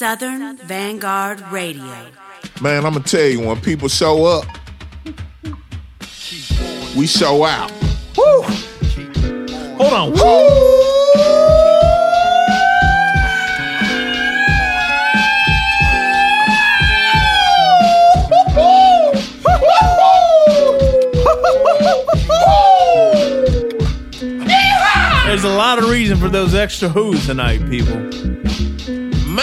Southern Vanguard Radio. Man, I'm gonna tell you, when people show up, we show out. Woo! Hold on. Woo! There's a lot of reason for those extra who's tonight, people.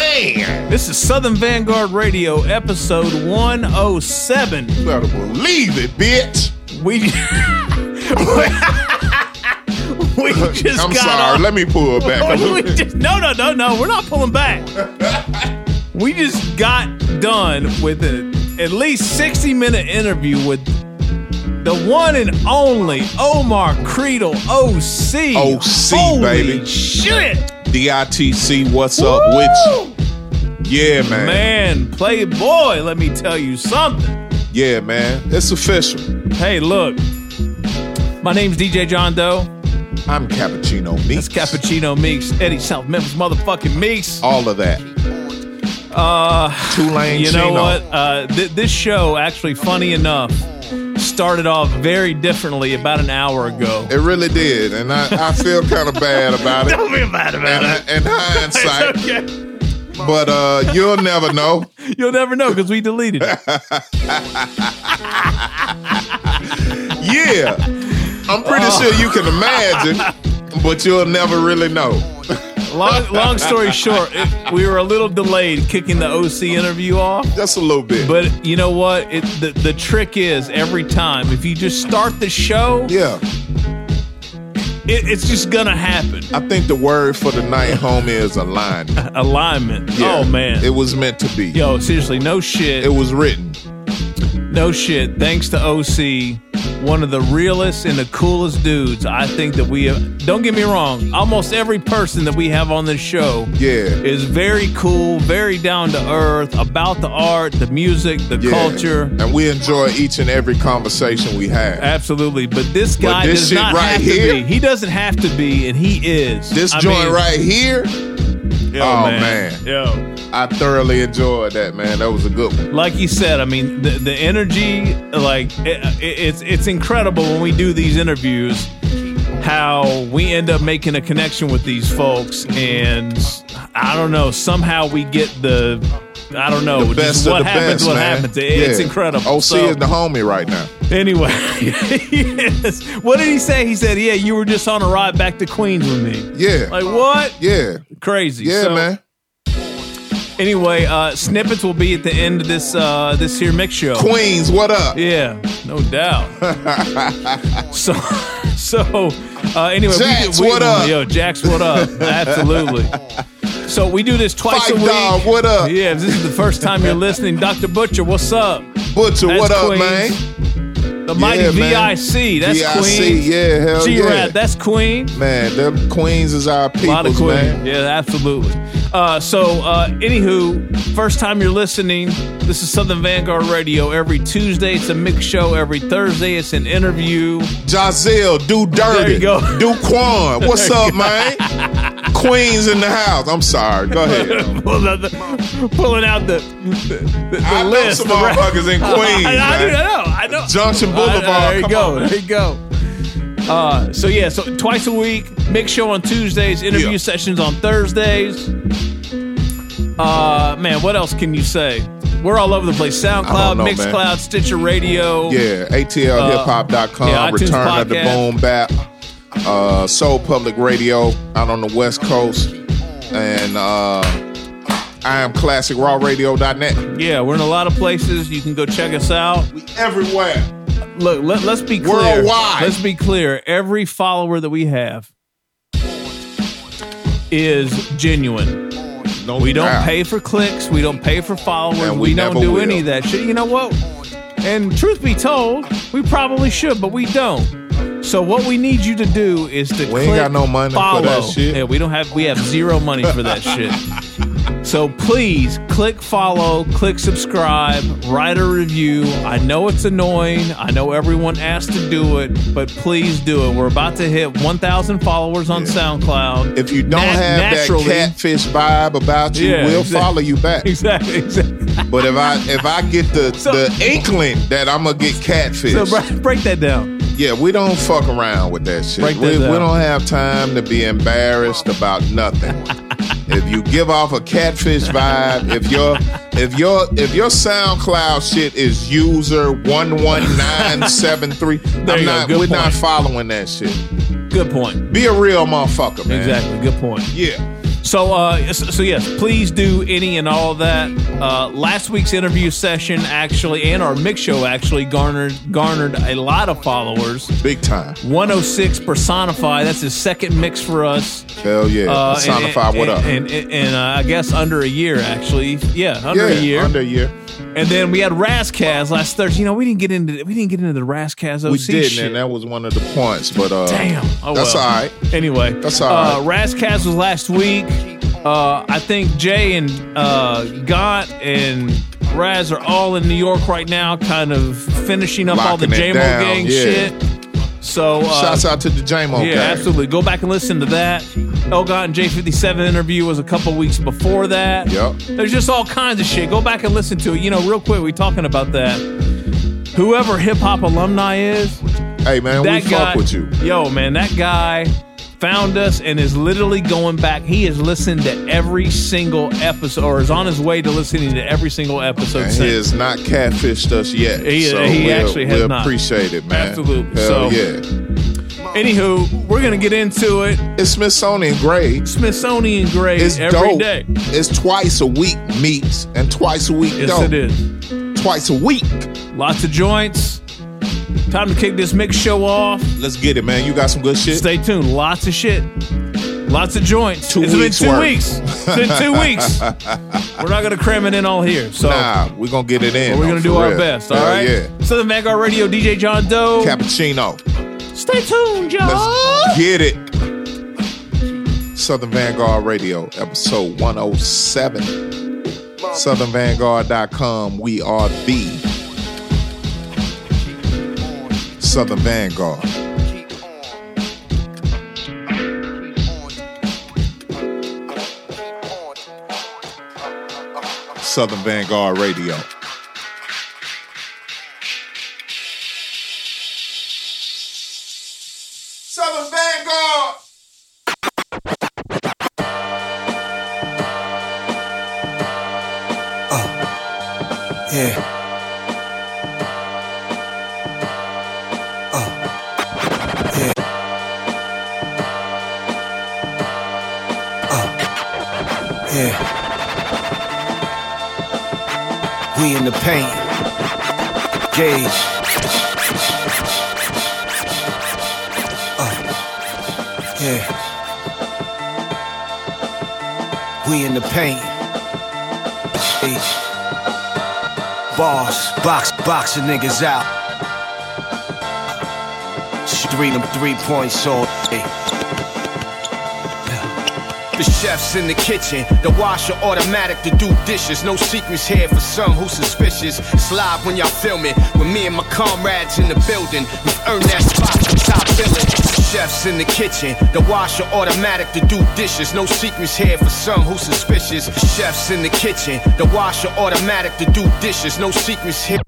Man, This is Southern Vanguard Radio, episode 107. you better believe it, bitch. We we just I'm got sorry. off- Let me pull back a we little bit. just, no, no, no, no. We're not pulling back. we just got done with a, at least 60 minute interview with the one and only Omar Credle OC. OC, Holy baby. Shit. DITC, what's up with you? Yeah, man. Man, Playboy, let me tell you something. Yeah, man. It's official. Hey, look. My name's DJ John Doe. I'm Cappuccino Meeks. That's Cappuccino Meeks, Eddie South Memphis motherfucking Meeks. All of that. Uh, Tulane you know Chino. what? Uh, th- this show, actually, funny enough, started off very differently about an hour ago. It really did, and I, I feel kind of bad about it. Don't be mad about And, it. in hindsight, okay. But uh, you'll never know. You'll never know because we deleted it. Yeah, I'm pretty Oh. sure you can imagine, but you'll never really know. Long, long story short, it, we were a little delayed kicking the OC interview off. Just a little bit. But you know what? It, the, the trick is every time, if you just start the show, yeah, it, it's just to happen. I think the word for the night, homie, is alignment. Alignment. Oh, yeah, Oh, man. it was meant to be. Yo, seriously, no shit. It was written. No shit. Thanks to OC, one of the realest and the coolest dudes I think that we have. Don't get me wrong. Almost every person that we have on this show Yeah, is very cool, very down to earth about the art, the music, the yeah. culture. and we enjoy each and every conversation we have. Absolutely. But this guy this does not right have here- to be. He doesn't have to be, and he is. This I joint mean, right here, yo, Oh, man. man. Yo. I thoroughly enjoyed that, man. That was a good one. like you said, I mean, the, the energy, like it, it- it's it's incredible when we do these interviews, how we end up making a connection with these folks, and I don't know, somehow we get the, I don't know, The best what happens, best, what man. happens. It- It's incredible. OC So, is the homie right now. anyway, yes. what did he say? He said, "Yeah, you were just on a ride back to Queens with me." Yeah, Like what? yeah, Crazy. yeah, So, man. Anyway, uh, snippets will be at the end of this uh, this here mix show. Queens, what up? Yeah, no doubt. so, so uh, anyway, Jax, we, we, what up? Yo, Jax, what up? Absolutely. So we do this twice Fight a week. dog, what up? Yeah, if this is the first time you're listening, Dr. Butcher, what's up? Butcher, That's what up, Queens. man? The mighty Yeah. VIC, that's VIC, Queen. yeah, hell G yeah. Rat, that's Queen. Man, them Queens is our A lot of peoples, Queen. man. Yeah, absolutely. Uh, so, uh, anywho, first time you're listening, this is Southern Vanguard Radio. Every Tuesday, it's a mix show. Every Thursday, it's an interview. Giselle, do dirty. There you go. Do Quan. What's up, man? Queens in the house. I'm sorry. Go ahead. Pulling out the, pulling out the, the, the, I know list. some the motherfuckers in Queens, I, I, man. I know. I know. Junction I- Boulevard. there you go. on. There you go. Uh, so yeah, so twice a week, mix show on Tuesdays, interview Yeah. sessions on Thursdays. Uh, man, what else can you say? We're all over the place. SoundCloud, know, man. Mixcloud, Stitcher Radio. Yeah, ATLHipHop.com, yeah, iTunes Return of the podcast. Boom Bap, uh, Soul Public Radio out on the West Coast, and uh, I am ClassicRawRadio.net. Yeah, we're in a lot of places. You can go check us out. We everywhere. Look, let, let's be clear. Worldwide. Let's be clear. Every follower that we have is genuine. No We don't pay for clicks. We don't pay for followers. And we, we don't do will. any of that shit. You know what? And truth be told, we probably should, but we don't. So what we need you to do is to We ain't click got no money for follow. that shit. Yeah, we don't have. We have zero money for that shit. So please click follow, click subscribe, write a review. I know it's annoying. I know everyone asked to do it, but please do it. We're about to hit 1,000 followers on SoundCloud. If you don't have naturally- that catfish vibe about you, Yeah, we'll follow you back. Exactly, exactly. But if I if I get the So- the inkling that I'm gonna get catfish, So break, break that down. Yeah, we don't fuck around with that shit. Break that we, we don't have time to be embarrassed about nothing. if you give off a catfish vibe, if your if your if your SoundCloud shit is user one one nine seven three, I'm not. We're not following that shit. Good point. Be a real motherfucker, man. Exactly. Good point. Yeah. So, uh, so yes, please do any and all of that. Uh, last week's interview session actually, and our mix show actually garnered garnered a lot of followers. Big time. 106 Personify. That's his second mix for us. Hell yeah. Uh, Personify, and, what up? And, and, and, uh, I guess under a year, actually. Yeah, under yeah, a year. Under a year. And then we had Razzcast last Thursday. You know, we didn't get into we didn't get into the Razzcast OC We didn't, shit. and that was one of the points. But uh, Damn. Oh, that's well. all right. Anyway, That's all uh, right. Razzcast was last week. Uh, I think Jay and uh, Gott and Raz are all in New York right now, kind of finishing up all the Locking JMO gang yeah. shit. So, uh, Shouts out to the JMO yeah, guy. absolutely. Go back and listen to that. Elgot and J57 interview was a couple weeks before that. Yep. There's just all kinds of shit. Go back and listen to it. You know, real quick, we talking about that. Whoever hip hop alumni is, Hey man, we that fuck with you. Yo, man, that guy found us and is literally going back. He has listened to every single episode, or is on his way to listening to every single episode. And he has not catfished us yet. He- so he actually has we'll not. appreciate it, man. Absolutely. Hell So- yeah. Anywho, we're gonna get into it. It's Smithsonian grade. Smithsonian grade It's every dope. day. It's twice a week meets and twice a week Yes, dope. it is. Twice a week. Lots of joints. Time to kick this mix show off. Let's get it, man. You got some good shit. Stay tuned. Lots of shit. Lots of joints. Two it's weeks been two worth. weeks. It's been two weeks. We're not gonna cram it in all here. So Nah, we're gonna get it in. we're gonna do our real. best. All Hell right. Yeah. Southern Vanguard Radio, DJ John Doe. Cappuccino. Stay tuned, y'all. Let's get it. Southern Vanguard Radio, episode 107. SouthernVanguard.com. We are the Southern Vanguard. Southern Vanguard Radio. Box, boxing niggas out. Three them three points all day. The chef's in the kitchen, the washer automatic to do dishes. No secrets here for some who suspicious. It's live when y'all film it. With me and my comrades in the building, we've earned that spot for top billing. Chef's in the kitchen, the washer automatic to do dishes. No secrets here for some who suspicious. Chef's in the kitchen, the washer automatic to do dishes. No secrets here.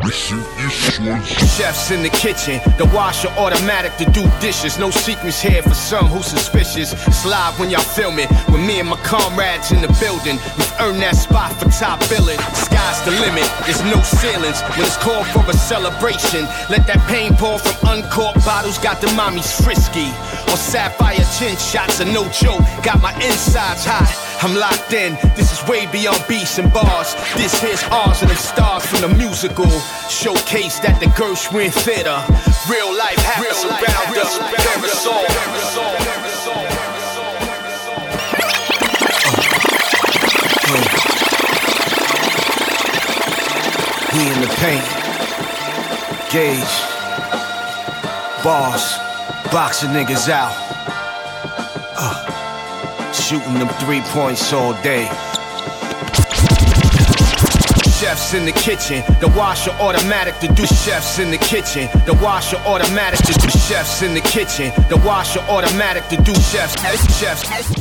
Chefs in the kitchen, the washer automatic to do dishes. No secrets here for some who suspicious. It's live when y'all film it. With me and my comrades in the building, we've earned that spot for top billing. Sky's the limit, there's no ceilings. When it's called for a celebration, let that pain pour from uncorked bottles. Got the mommies frisky. Or sapphire chin shots are no joke. Got my insides hot. I'm locked in. This is way beyond beats and bars. This here's ours and them stars from the musical showcase at the Gershwin Theater. Real life happens around us. Parasol. We in the paint. Gauge. Bars. Boxing niggas out. Uh, shooting them three points all day. chefs in the kitchen. The washer automatic to do chefs in the kitchen. The washer automatic to do chefs in the kitchen. The washer automatic to do chefs. Chefs.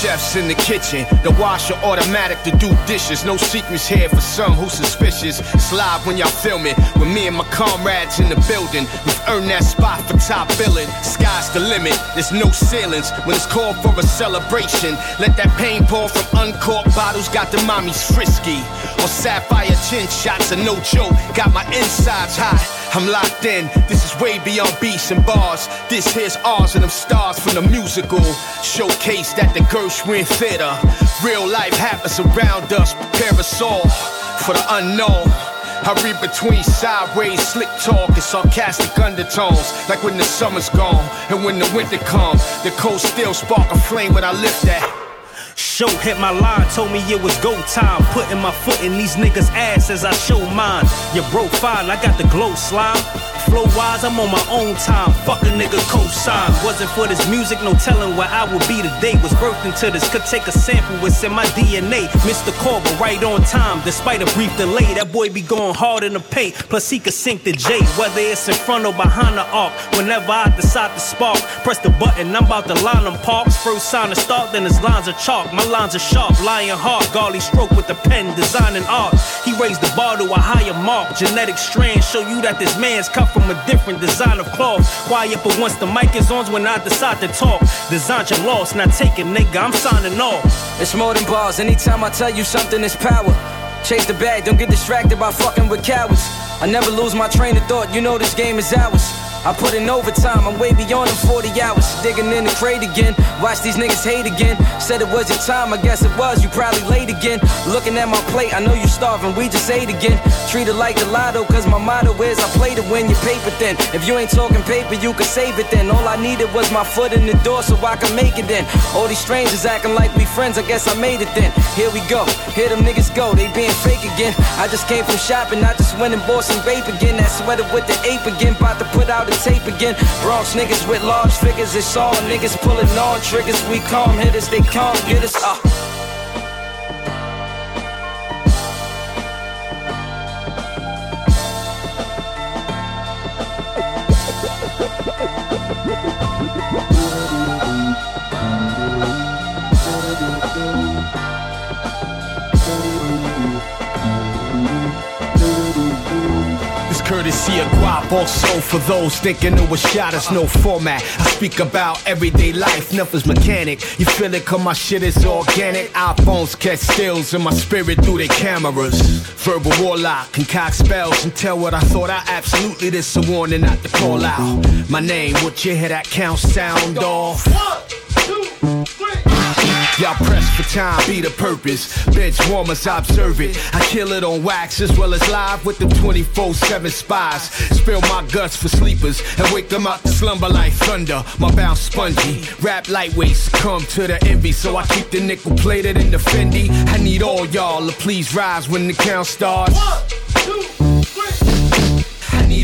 Chefs. In the kitchen, the washer automatic to do dishes. No secrets here for some who suspicious. It's live when y'all film it. With me and my comrades in the building. We've earned that spot for top billing. Sky's the limit, there's no ceilings. When it's called for a celebration, let that pain pour from uncorked bottles. Got the mommies frisky. Or sapphire chin shots are no joke. Got my insides hot. I'm locked in. This is way beyond beats and bars. This here's ours and them stars from the musical. Showcase that the Gershwin Theater. Real life happens around us. Prepare us all for the unknown. I read between sideways, slick talk, and sarcastic undertones. Like when the summer's gone and when the winter comes, the cold still spark a flame when I lift that. Show hit my line, told me it was go time. Putting my foot in these niggas' ass as I show mine. Your bro fine, I got the glow slime. Flow wise, I'm on my own time. Fuck a nigga cosign. Wasn't for this music, no telling where I would be today. Was birthed into this, could take a sample, it's in my DNA. Mr. Corber, right on time, despite a brief delay. That boy be going hard in the paint, plus he could sink the J. Whether it's in front or behind the arc. Whenever I decide to spark, press the button, I'm about to line them parks. First sign to start, then his lines are chalk. My lines are sharp, lying hard. Garly stroke with the pen, designing art. He raised the bar to a higher mark. Genetic strands show you that this man's cut from a different design of cloth. Quiet, but once the mic is on, when I decide to talk. Design your loss, not taking nigga, I'm signing off. It's more than bars. Anytime I tell you something, it's power. Chase the bag, don't get distracted by fucking with cowards. I never lose my train of thought, you know this game is ours. I put in overtime, I'm way beyond them 40 hours. Digging in the crate again, watch these niggas hate again. Said it was your time, I guess it was, you probably late again. Looking at my plate, I know you starving, we just ate again. Treat it like the lotto, cause my motto is I play to win your paper thin. If you ain't talking paper, you can save it then. All I needed was my foot in the door so I can make it then. All these strangers acting like we friends, I guess I made it then. Here we go, here them niggas go, they being fake again. I just came from shopping, I just went and bought some vape again. That sweater with the ape again, about to put out the tape again. Bronx niggas with large figures, it's all niggas pulling on triggers. We calm hitters, they calm get us. Uh. courtesy of guap. Also for those thinking it was shot, it's no format. I speak about everyday life, nothing's mechanic. You feel it cause my shit is organic. iPhones catch stills in my spirit through their cameras. Verbal warlock, concoct spells and tell what I thought. I absolutely this a warning not to call out. My name, what you hear that count sound off. Y'all press for time, be the purpose. Bench warmers, I observe it. I kill it on wax as well as live with them 24 7 spies. Spill my guts for sleepers and wake them up to slumber like thunder. My bounce spongy. Rap lightweights come to the envy, so I keep the nickel plated in the Fendi. I need all y'all to please rise when the count starts. One, two,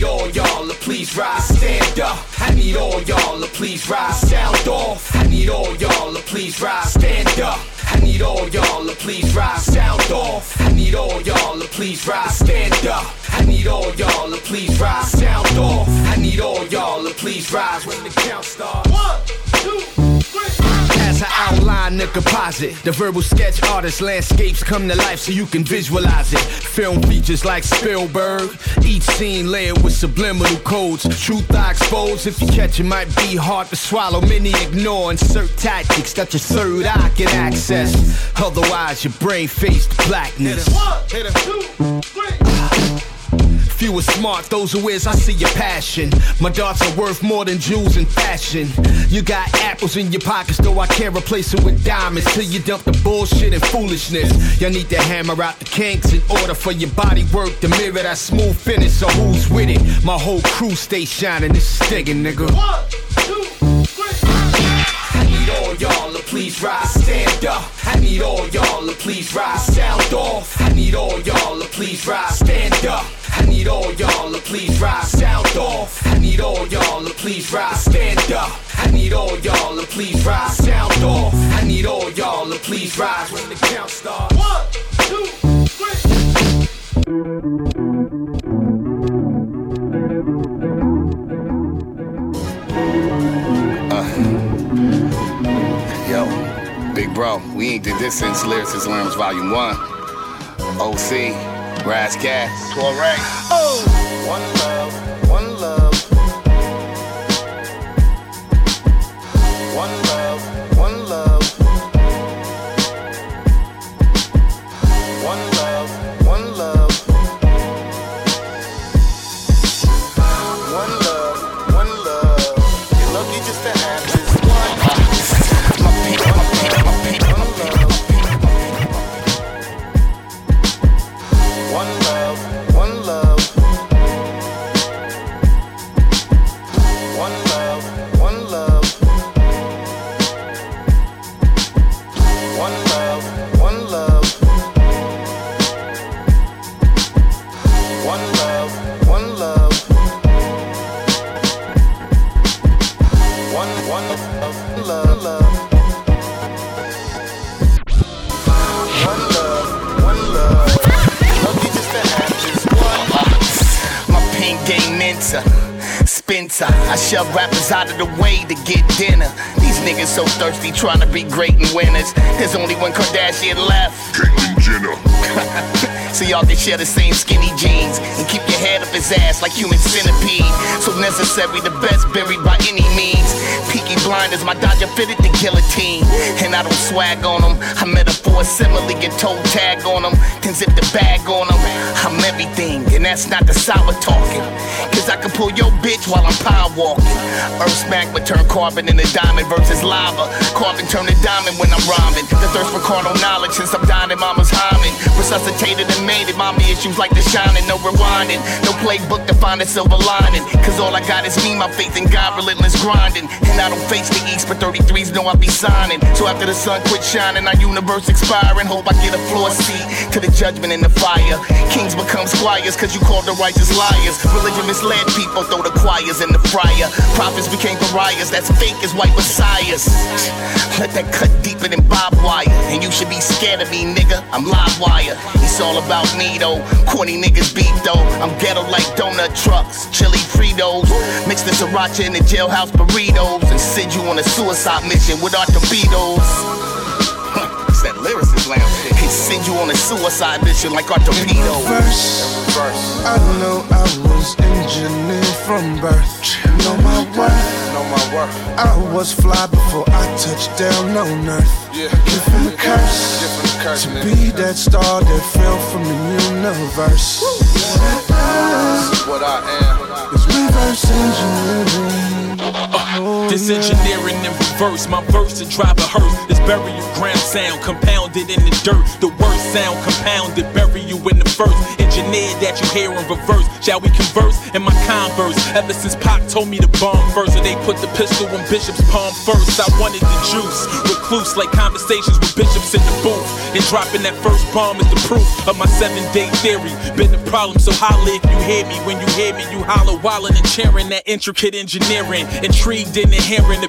all y'all to please rise, stand up. I need all y'all to please rise, sound off. I need all y'all to please rise, stand up. I need all y'all to please rise, sound off. I need all y'all to please rise, stand up. I need all y'all to please rise, sound off. I need all y'all to please rise when the count starts. One, two. As I outline the composite, the verbal sketch artist landscapes come to life so you can visualize it. Film features like Spielberg, each scene layered with subliminal codes. Truth I expose, if you catch it, might be hard to swallow. Many ignore insert tactics that your third eye can access. Otherwise, your brain faced blackness. One, two, three. Few are smart, those who is, I see your passion. My darts are worth more than jewels and fashion. You got apples in your pockets, though I can't replace it with diamonds. Till you dump the bullshit and foolishness. Y'all need to hammer out the kinks in order for your body work to mirror that smooth finish. So who's with it? My whole crew stay shining, this is nigga. One, two, three. I need all y'all to please rise, stand up. I need all y'all to please rise, sound off. I need all y'all to please rise, stand up. I need all y'all to please rise. Sound off. I need all y'all to please rise. Stand up. I need all y'all to please rise. Sound off. I need all y'all to please rise when the count starts. One, two, three. Uh, yo, big bro, we ain't did this since Lyricist Lounge Volume 1. OC, Raz Gas. Correct. Oh! One love, one love. Spencer, I shove rappers out of the way to get dinner. These niggas so thirsty trying to be great and winners. There's only one Kardashian left. Caitlyn Jenner. so y'all can share the same skinny jeans and keep your head up his ass like human centipede. So necessary, the best buried by any means. Peaky blinders, my Dodger fitted the guillotine. And I don't swag on them. I metaphor simile get toe tag on them. Then zip the bag on them. I'm everything, and that's not the sour talking. Cause I can pull your bitch while I'm power walking. Earth's magma turn carbon into diamond versus lava. Carbon turn to diamond when I'm rhyming. The thirst for carnal knowledge since I'm dying in mama's hymen. Resuscitated and made it. Mommy issues like the shining, no rewinding. No playbook to find a silver lining. Cause all I got is me, my faith in God, relentless grinding. And I don't face the east, but 33s know I'll be signing. So after the sun quit shining, our universe expiring. Hope I get a floor seat to the judgment in the fire. Kings become squires cause you called the righteous liars. Religion misled people, throw the choirs in the fryer. Prophets became pariahs, that's fake as white messiahs. Let that cut deeper than barbed wire. And you should be scared of me, nigga. I'm live wire. It's all about me though. Corny niggas beat though. I'm ghetto like donut trucks, chili Fritos. Mix the sriracha in the jailhouse burritos and send you on a suicide mission with our torpedoes. It's that lyricist lounge shit. Can send you on a suicide mission like our torpedoes. Verse, I know I was engineered from birth. Know my worth. Know my worth. I was fly before I touched down on earth. Yeah. Given the curse the curse, to be that star that fell from the universe. What I am. It's reverse engineering. Uh, this engineering in reverse, my verse to drive a hearse. This burial ground sound compounded in the dirt. The worst sound compounded, bury you in the first. Engineered that you hear in reverse. Shall we converse in my converse? Ever since Pac told me to bomb first, so they put the pistol in Bishop's palm first. I wanted the juice, recluse like conversations with bishops in the booth. And dropping that first bomb is the proof of my seven day theory. Been the problem, so holla if you hear me. When you hear me, you holler wildin' and cheering that intricate engineering. Intrigued in the hearing,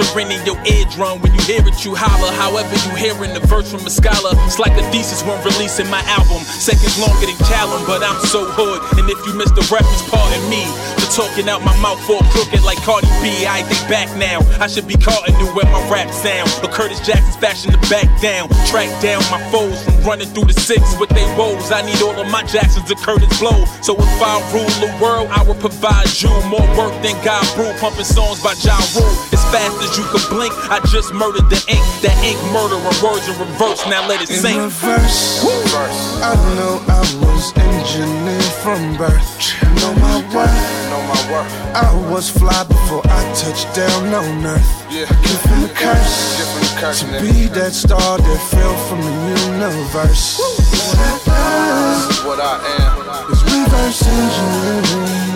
apparently entering in your eardrum. When you hear it, you holler. However, you hearing the verse from a scholar. It's like a thesis when releasing my album. Seconds longer than Callum, but I'm so hood. And if you miss the reference, pardon me. For talking out my mouth for crooked like Cardi B. I think back now. I should be caught and knew where my rap sound. But Curtis Jackson's fashion to back down. Track down my foes from running through the six with they woes. I need all of my Jacksons to Curtis blow. So if I rule the world, I will provide you more work than God Brew. Pumping songs by Ja Rule. As fast as you can blink, I just murdered the ink. That ink murdering words in reverse. Now let it sink. In sink. reverse, I know I was engineered from birth. Know my worth. Know my worth. I was fly before I touched down on earth. Yeah. Given the curse Given the curse, to be that star that fell from the universe. What I am. It's reverse engineering.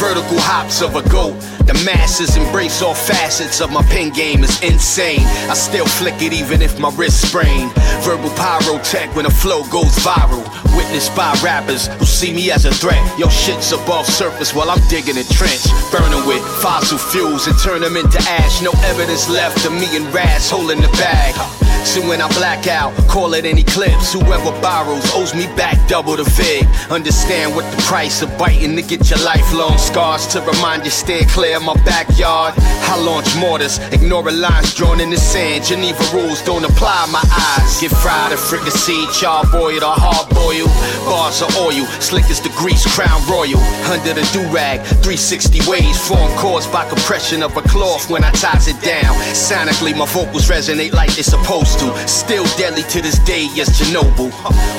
Vertical hops of a goat. The masses embrace all facets of my pen game is insane. I still flick it even if my wrist sprain. Verbal pyrotech when the flow goes viral. Witnessed by rappers who see me as a threat. Yo, shit's above surface while I'm digging a trench. Burning with fossil fuels and turn them into ash. No evidence left of me and Raz holding the bag. So when I black out, call it an eclipse. Whoever borrows owes me back double the fig. Understand what the price of biting to get your lifelong scars to remind you stay clear of my backyard. I launch mortars, ignore lines drawn in the sand. Geneva rules don't apply my eyes. Get fried or fricassee, charboiled or hard boiled. Bars of oil, slick as the grease, crown royal. Under the do rag, 360 waves form caused by compression of a cloth when I ties it down. Sonically, my vocals resonate like they're supposed to. Still deadly to this day, yes, Chernobyl.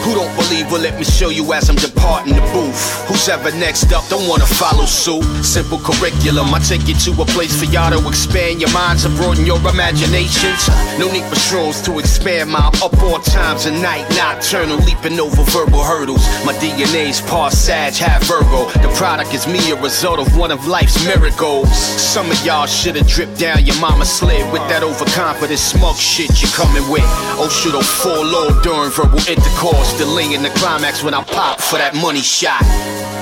Who don't believe will let me show you as I'm departing the booth. Who's ever next up don't wanna follow suit. Simple curriculum, I take you to a place for y'all to expand your minds and broaden your imaginations. No need for shrooms to expand my up all times of night, nocturnal, leaping over verbal hurdles. My DNA's part Sag, half Virgo. The product is me, a result of one of life's miracles. Some of y'all shoulda dripped down your mama's sled with that overconfident smug shit you coming with. Oh, should have oh, fall low during verbal intercourse, delaying the climax when I pop for that money shot.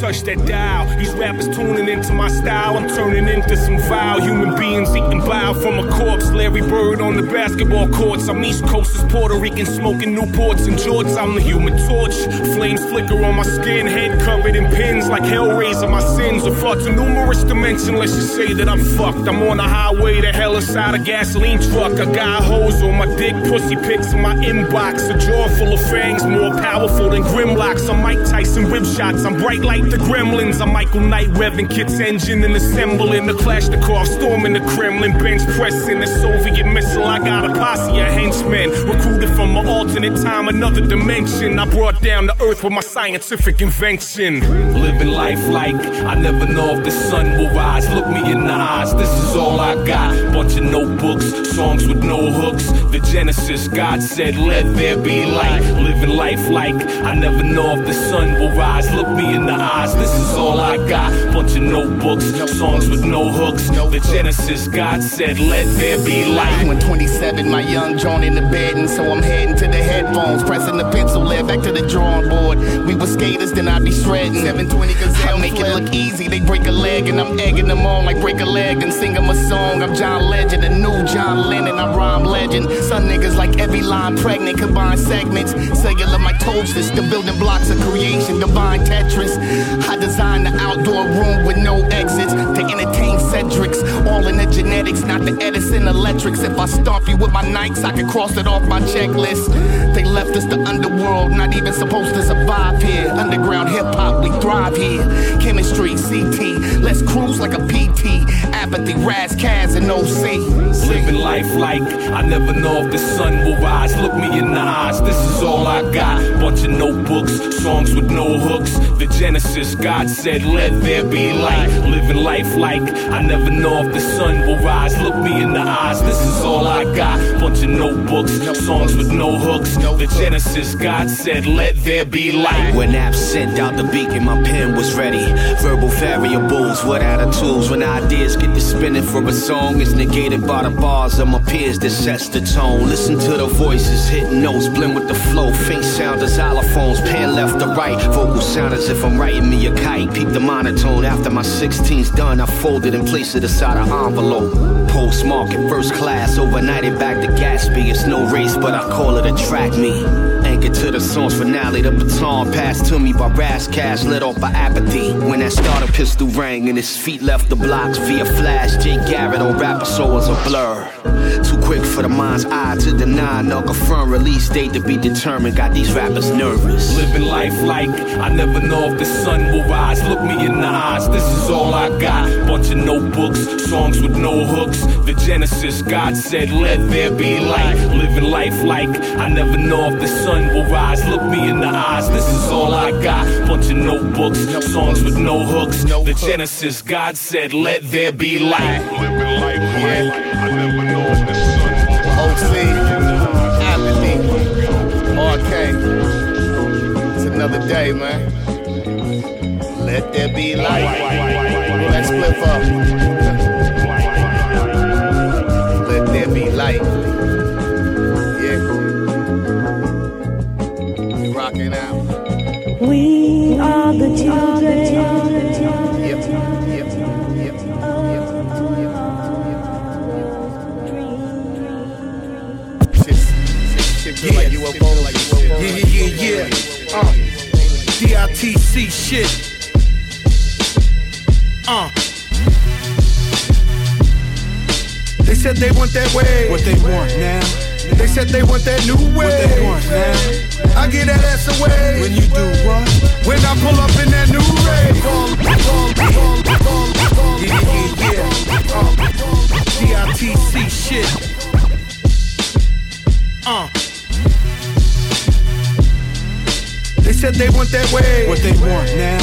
Touch that dial. These rappers tuning into my style. I'm turning into some vile human beings eating bile from a corpse. Larry Bird on the basketball courts. I'm East Coast as Puerto Rican smoking Newports and Jorts. I'm the human torch. Flames flicker on my skin, head covered in pins like Hellraiser. My sins are fought to numerous dimensions. Let's just say that I'm fucked. I'm on a highway to hell inside a gasoline truck. I got hoes on my dick, pussy pics in my inbox. A jaw full of fangs, more powerful than Grimlocks. I'm Mike Tyson rib shots. I'm bright like the gremlins. I'm Michael Knight revving Kit's engine and assembling to clash the Kalashnikov, storming the Kremlin, bench pressing the Soviet missile. I got a posse of henchmen recruited from an alternate time, another dimension. I brought down the earth with my scientific invention. Living life like I never know if the sun will rise. Look me in the eyes, this is all I got. Bunch of notebooks, songs with no hooks. The Genesis, God said, let there be light. Living life like I never know if the sun will rise. Look me in the eyes, this is all I got. Bunch of notebooks, songs with no hooks. The Genesis, God said, let there be light. When 27, my young John in the bed, and so I'm heading to the headphones, pressing the pencil, led back to the drawing board. We were skaters, then I'd be shredding. 720 gazelle, make it look easy. They break a leg, and I'm egging them on like break a leg, then sing them a song. I'm John Legend, a new John Lennon, I rhyme legend. Some niggas like every line pregnant, combine segments. Cellular mitosis, the building blocks of creation, divine Tetris. I designed the outdoor room with no exits to entertain Cedrics. All in the genetics, not the Edison electrics. If I stomp you with my Nikes, I can cross it off my checklist. They left us the underworld, not even supposed to survive here. Underground hip hop, we thrive here. Chemistry, CT, let's cruise like a PT. Apathy, Raz, Kaz, and OC. Living life like I never know if the sun will rise. Look me in the eyes, this is all I got. Bunch of notebooks, songs with no hooks. The Genesis, God said, let there be light. Living life like I never know if the sun will rise. Look me in the eyes, this is all I got. Bunch of notebooks, songs with no hooks. The Genesis, God said, let there be light. When apps sent out the beacon, my pen was ready. Verbal variables, what attitudes when ideas get to spinning for a song is negated by the bars of my peers that sets the tone. Listen to the voices, hitting notes, blend with the flow. Faint sound as xylophones, pan left to right. Vocal sound as if I'm writing me a kite. Peep the monotone after my 16's done. I fold it and place it inside an envelope. Postmarket, first class, overnighted back to Gatsby. It's no race, but I call it a track me. Anchor to the song's finale, the baton passed to me by Raz Cash, lit off by apathy. When that starter pistol rang and his feet left the blocks via flash, Jay Garrick on rapper soul was a blur. Too quick for the mind's eye to deny, no confirm release date to be determined. Got these rappers nervous. Living life like I never know if the sun will rise. Look me in the eyes, this is all I got. Bunch of notebooks, songs with no hooks. The Genesis, God said, let there be light. Living life like I never know if the sun will rise. Look me in the eyes, this is all I got. Bunch of notebooks, songs with no hooks. The Genesis, God said, let there be light. Living life like I never know if the sun OC, Apathy, RK. another day, man. Let there be light. That split up. Shit. Uh. They said they want that way. What they want now? They said they want that new way. What they want now? I get that ass away. When you do what? When I pull up in that new ray. Yeah, yeah, yeah. Uh, shit. Uh. Said they want that way. What they want now?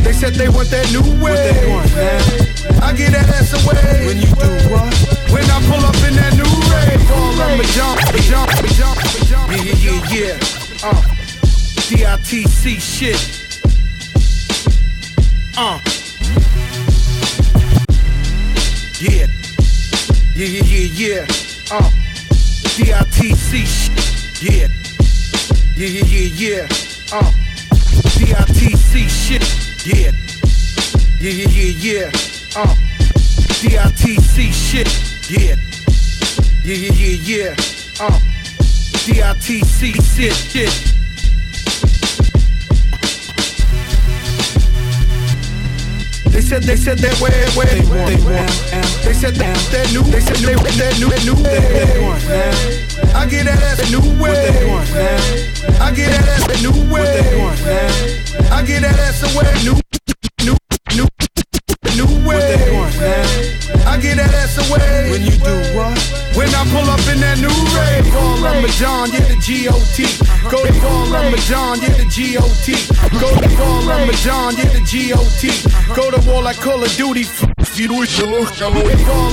They said they want that new way. What they want now? I get that ass away. When you do what? When I pull up in that new ray. Call up a jump, jump, jump, jump. Yeah, yeah, yeah, yeah. Uh. DITC shit. Uh. Yeah. Yeah, yeah, yeah, yeah. Uh. DITC shit. Yeah. Yeah, yeah, yeah, yeah. Uh. DITC shit. Yeah. Yeah, yeah, yeah, yeah. Uh. DITC shit. Yeah. Yeah, yeah, yeah, yeah. Uh. DITC shit. Shit. They said they said that way, way, they want, they want. They said that that new, they said they that new, that new way. I get that ass new way. I get that ass new way. I get that ass away new, Ramadan, yeah the G-O-T. Go to call Ramadan, yeah the G-O-T. Go to call Ramadan, yeah the G-O-T. Go to war like Call of Duty. Call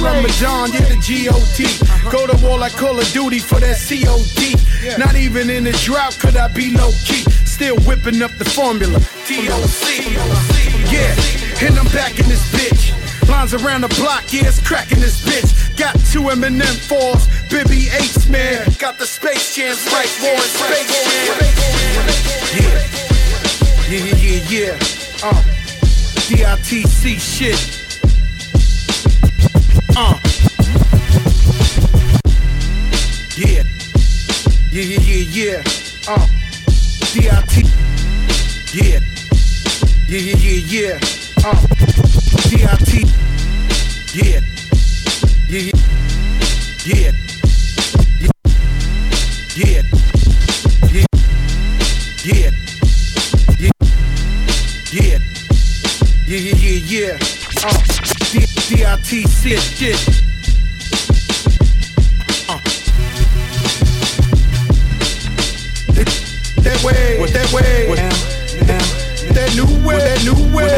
Ramadan, yeah the G-O-T. Go to war like Call of Duty for that COD. Not even in the drought could I be low key. Still whipping up the formula. T-O-C. Yeah, and I'm back in this bitch. Lines around the block, yeah, it's cracking this bitch. Got two Eminem fours, Bibby eights, man. Got the space jams right, war in space jam. Yeah, yeah, yeah, yeah, yeah. Uh, DITC shit. Uh, yeah, yeah, yeah, yeah, yeah. Uh, DIT. Yeah, yeah, yeah, yeah, yeah. Uh, DIT. Yeah. Yeah. Yeah. Yeah. Yeah. Yeah. Yeah. Yeah. Yeah. Yeah, yeah, yeah, yeah. Uh, D- D-I-T-C shit. Uh. That way, that way. That new way, that new way.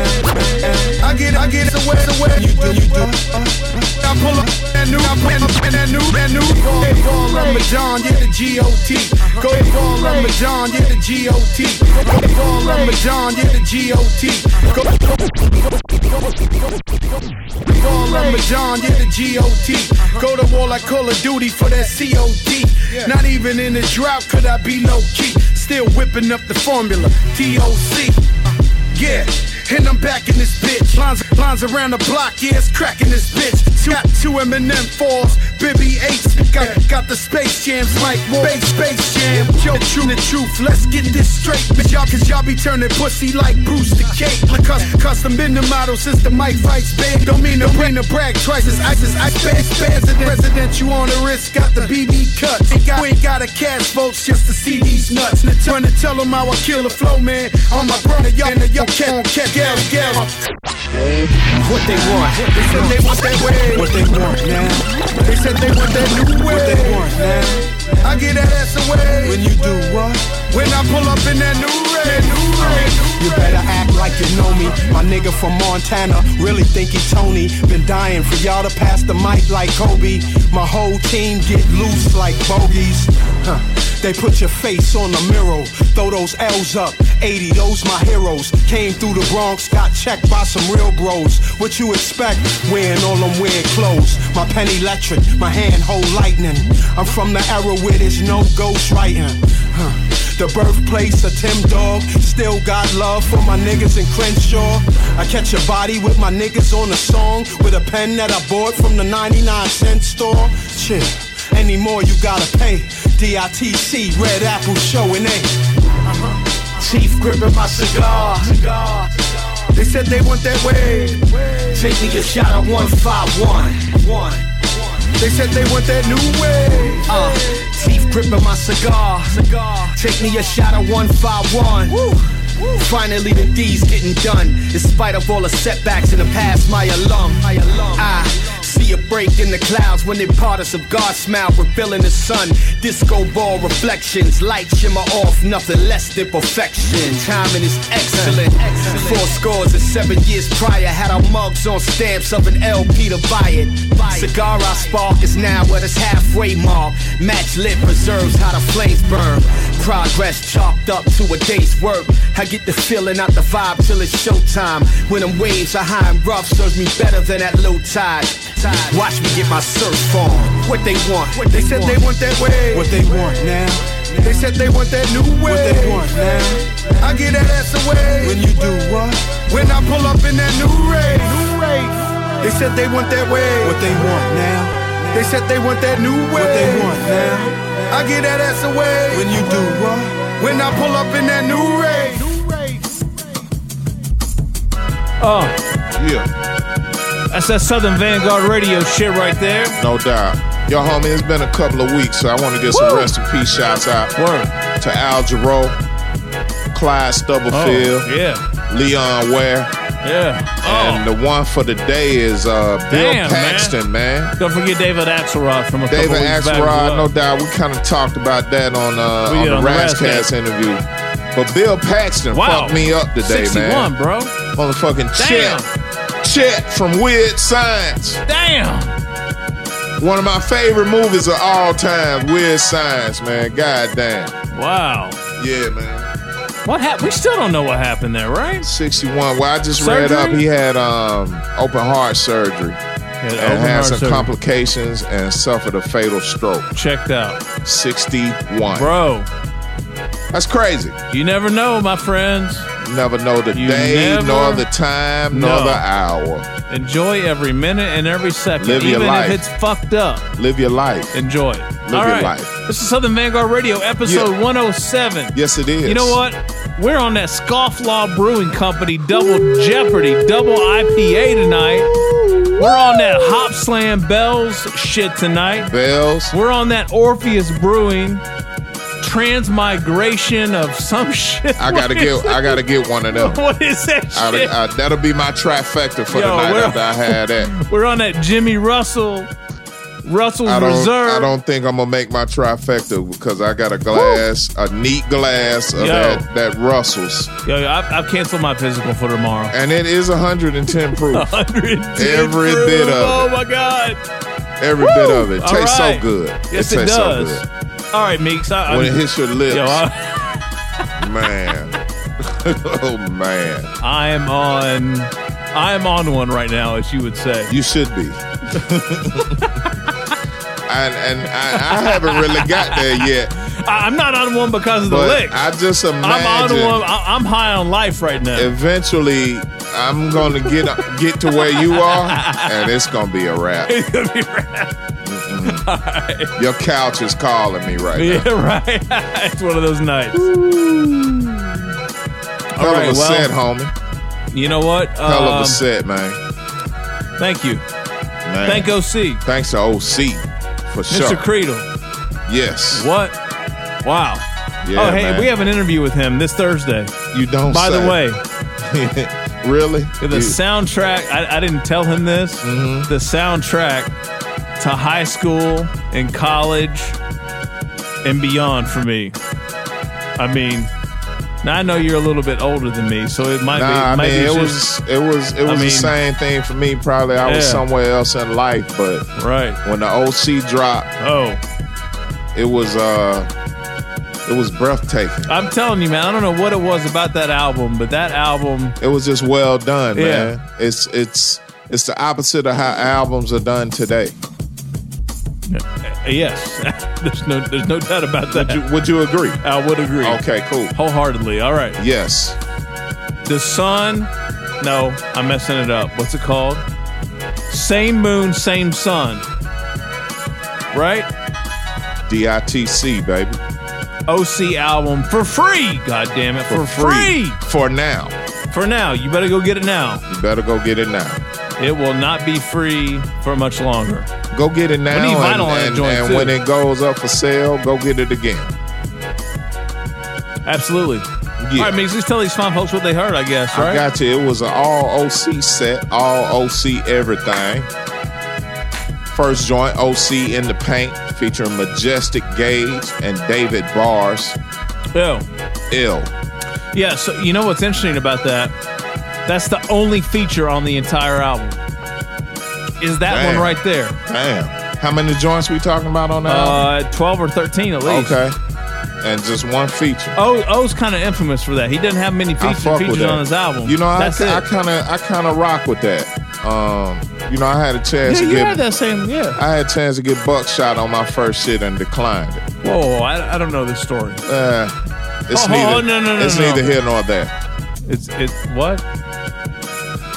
I get, I get away, away. You do, you do. I pull up that new, I pull up that new, that new. Go call Ramadan, yeah the G-O-T. Go call Ramadan, yeah the G-O-T. Go call Ramadan, yeah the G-O-T. Go call Ramadan, yeah the G-O-T. Go to war like Call of Duty for that COD. Not even in a drought could I be low key. Still whipping up the formula. T-O-C. Yeah, and I'm back in this bitch. Lines, lines around the block, yeah, it's cracking this bitch. Two, got two Eminem fours, Bibby eights. Got, got the space jams like. Space, space jam. Yo, true the truth, let's get this straight. Cause y'all, cause y'all be turning pussy like Bruce the Cake. Like cus, custom in the model since the mic fights big. Don't mean to bring the brag twice as ice as ice. Spaz, president, president, you on the wrist, got the BB cut. We ain't got a cash votes just to see these nuts. Trying to tell them how I kill the flow, man. On my brother, y'all, and y'all can't catch gal, gal. What they want? They said they want that way. What they want now? They said they want that new way. What they want now? I get that ass away. When you do what? When I pull up in that new You better act like you know me. My My nigga from Montana really think he Tony. Been dying for y'all to pass the mic like Kobe. My whole team get loose like bogeys. Huh. They put your face on the mirror, throw those L's up. 80, those my heroes. Came through the Bronx, got checked by some real bros. What you expect? Wearing all them weird clothes. My pen electric, my hand hold lightning. I'm from the era where there's no ghost writing. The birthplace of Tim Dog. Still got love for my niggas in Crenshaw. I catch a body with my niggas on a song with a pen that I bought from the 99 cent store. Chill. Any more you gotta pay. DITC, Red Apple showing A. Chief gripping my cigar. They said they want that way. Take me a shot of 151. They said they want that new way. Uh, teeth gripping my cigar. Take me a shot of 151. Finally, the D's getting done. In spite of all the setbacks in the past, my alum. I a break in the clouds when they part us of God's smile, revealing the sun. Disco ball reflections, light shimmer off, nothing less than perfection. Timing is excellent. Four scores and seven years prior, had our mugs on stamps of an LP to buy it. Cigar I spark is now at its halfway mark. Match lit preserves how the flames burn. Progress chalked up to a day's work. I get the feeling out the vibe till it's showtime. When them waves are high and rough, serves me better than that low tide. Watch me get my surf on. What they want? What they, said they want that way. What they want now? They said they want that new way. What they want now? I get that ass away. When you do what? When I pull up in that new race. New race. They said they want that way. What they want now? They said they want that new way. What they want now? I get that ass away. When you do what? When I pull up in that new race. Oh, Yeah, that's that Southern Vanguard radio shit right there. no doubt. Yo, homie, it's been a couple of weeks, so I want to get some Woo. rest in peace shouts out Word. to Al Jarreau, Clyde Stubblefield, Oh, yeah. Leon Ware, Yeah. and Oh. the one for the day is uh, Bill Damn, man. Paxton, man. Don't forget David Axelrod from a David couple weeks back. as Axelrod, well. no doubt. We kind of talked about that on uh, We on did the on the Ras Kass Razzcast. interview. But Bill Paxton Wow. fucked me up today, 61, man. bro. Motherfucking Damn. Chet. Chet from Weird Science. Damn. One of my favorite movies of all time, Weird Science, man. God damn. Wow. Yeah, man. What happened? We still don't know what happened there, right? 61. Well, I just read up he had um, open heart surgery and had some surgery. complications and suffered a fatal stroke. Checked out. 61. Bro, That's crazy. you never know, my friends. Never know the You day, nor the time, nor the hour. Enjoy every minute and every second. Live your even life. if it's fucked up. Live your life. Enjoy it. Live All your right. life. This is Southern Vanguard Radio, episode Yeah. 107. Yes, it is. You know what? We're on that Scofflaw Brewing Company Double Jeopardy Double IPA tonight. We're on that Hop Slam Bells shit tonight. Bells. We're on that Orpheus Brewing transmigration of some shit. I gotta get. I gotta get one of them. What is that I, shit? I, that'll be my trifecta for Yo, the night after I had that. We're on that Jimmy Russell, Russell's I don't. Reserve. I don't think I'm gonna make my trifecta because I got a glass, a neat glass of Yo. that that Russell's, Yo, yo, I've, I've canceled my physical for tomorrow. and it is 110 proof. 110 Every proof. bit of it. Oh it. my god. Every Woo! bit of it tastes right. so good. Yes, it it, tastes does. so good All right, Meeks. I, when I'm- it hits your lips. Yo, I, man. oh man, I am on. I am on one right now, as you would say. you should be. and and I, I haven't really got there yet. I, I'm not on one because of the But licks. I just imagine. I'm on one. I, I'm high on life right now. eventually I'm gonna get get to where you are, and it's gonna be a wrap. It's gonna be rad. All right. Your couch is calling me right now. Yeah, right. it's one of those nights. Hell All right, of a well, set, homie. You know what? Hell of Um, a set, man. Thank you. man. Thank OC. Thanks to OC for Mr. sure. Mr. Credle. yes. What? Wow. Yeah, oh, hey, man. we have an interview with him this Thursday. You don't. By the way, really? the You- soundtrack, I, I didn't tell him this. Mm-hmm. The soundtrack to high school and college and beyond for me. I mean, Now I know you're a little bit older than me, so it might Nah, be. I might mean it just- was it was it I was mean- the same thing for me. Probably I was somewhere else in life, but right when the OC dropped, oh, it was uh, it was breathtaking. I'm telling you, man. I don't know what it was about that album, but that album. It was just well done, Yeah. man. It's it's it's the opposite of how albums are done today. Yes, there's no there's no doubt about that. Would you, would you agree? I would agree. Okay, cool. Wholeheartedly. All right. Yes. The sun. No, I'm messing it up. What's it called? Same moon, same sun. Right? DITC, baby. OC album for free. God damn it. For, free. For now. For now. You better go get it now. You better go get it now. It will not be free for much longer. Go get it now. We need and vinyl on and- joint, and too. when it goes up for sale, go get it again. Absolutely. All right, Meeks, let's tell these fine folks what they heard, I guess, right? I got you. It was an all OC set, all OC everything. First joint, OC in the paint, featuring Majestic Gage and David Bars. Ill. Ill. Yeah, so you know what's interesting about that? That's the only feature on the entire album. Is that Damn. one right there? Damn. How many joints we talking about on that? album? Uh, 12 or 13 at least. Okay. And just one feature. Oh, O, O's kind of infamous for that. He doesn't have many feature, features on his album. You know, I, That's it. I kind of, I kind of rock with that. Um, you know, I had a chance yeah, to you get, had that same, yeah. I had a chance to get buckshot on my first shit and declined it. Whoa, I, I don't know this story. Uh, it's Oh, neither, oh, no, no, no, it's no. neither here nor there. It's it's what?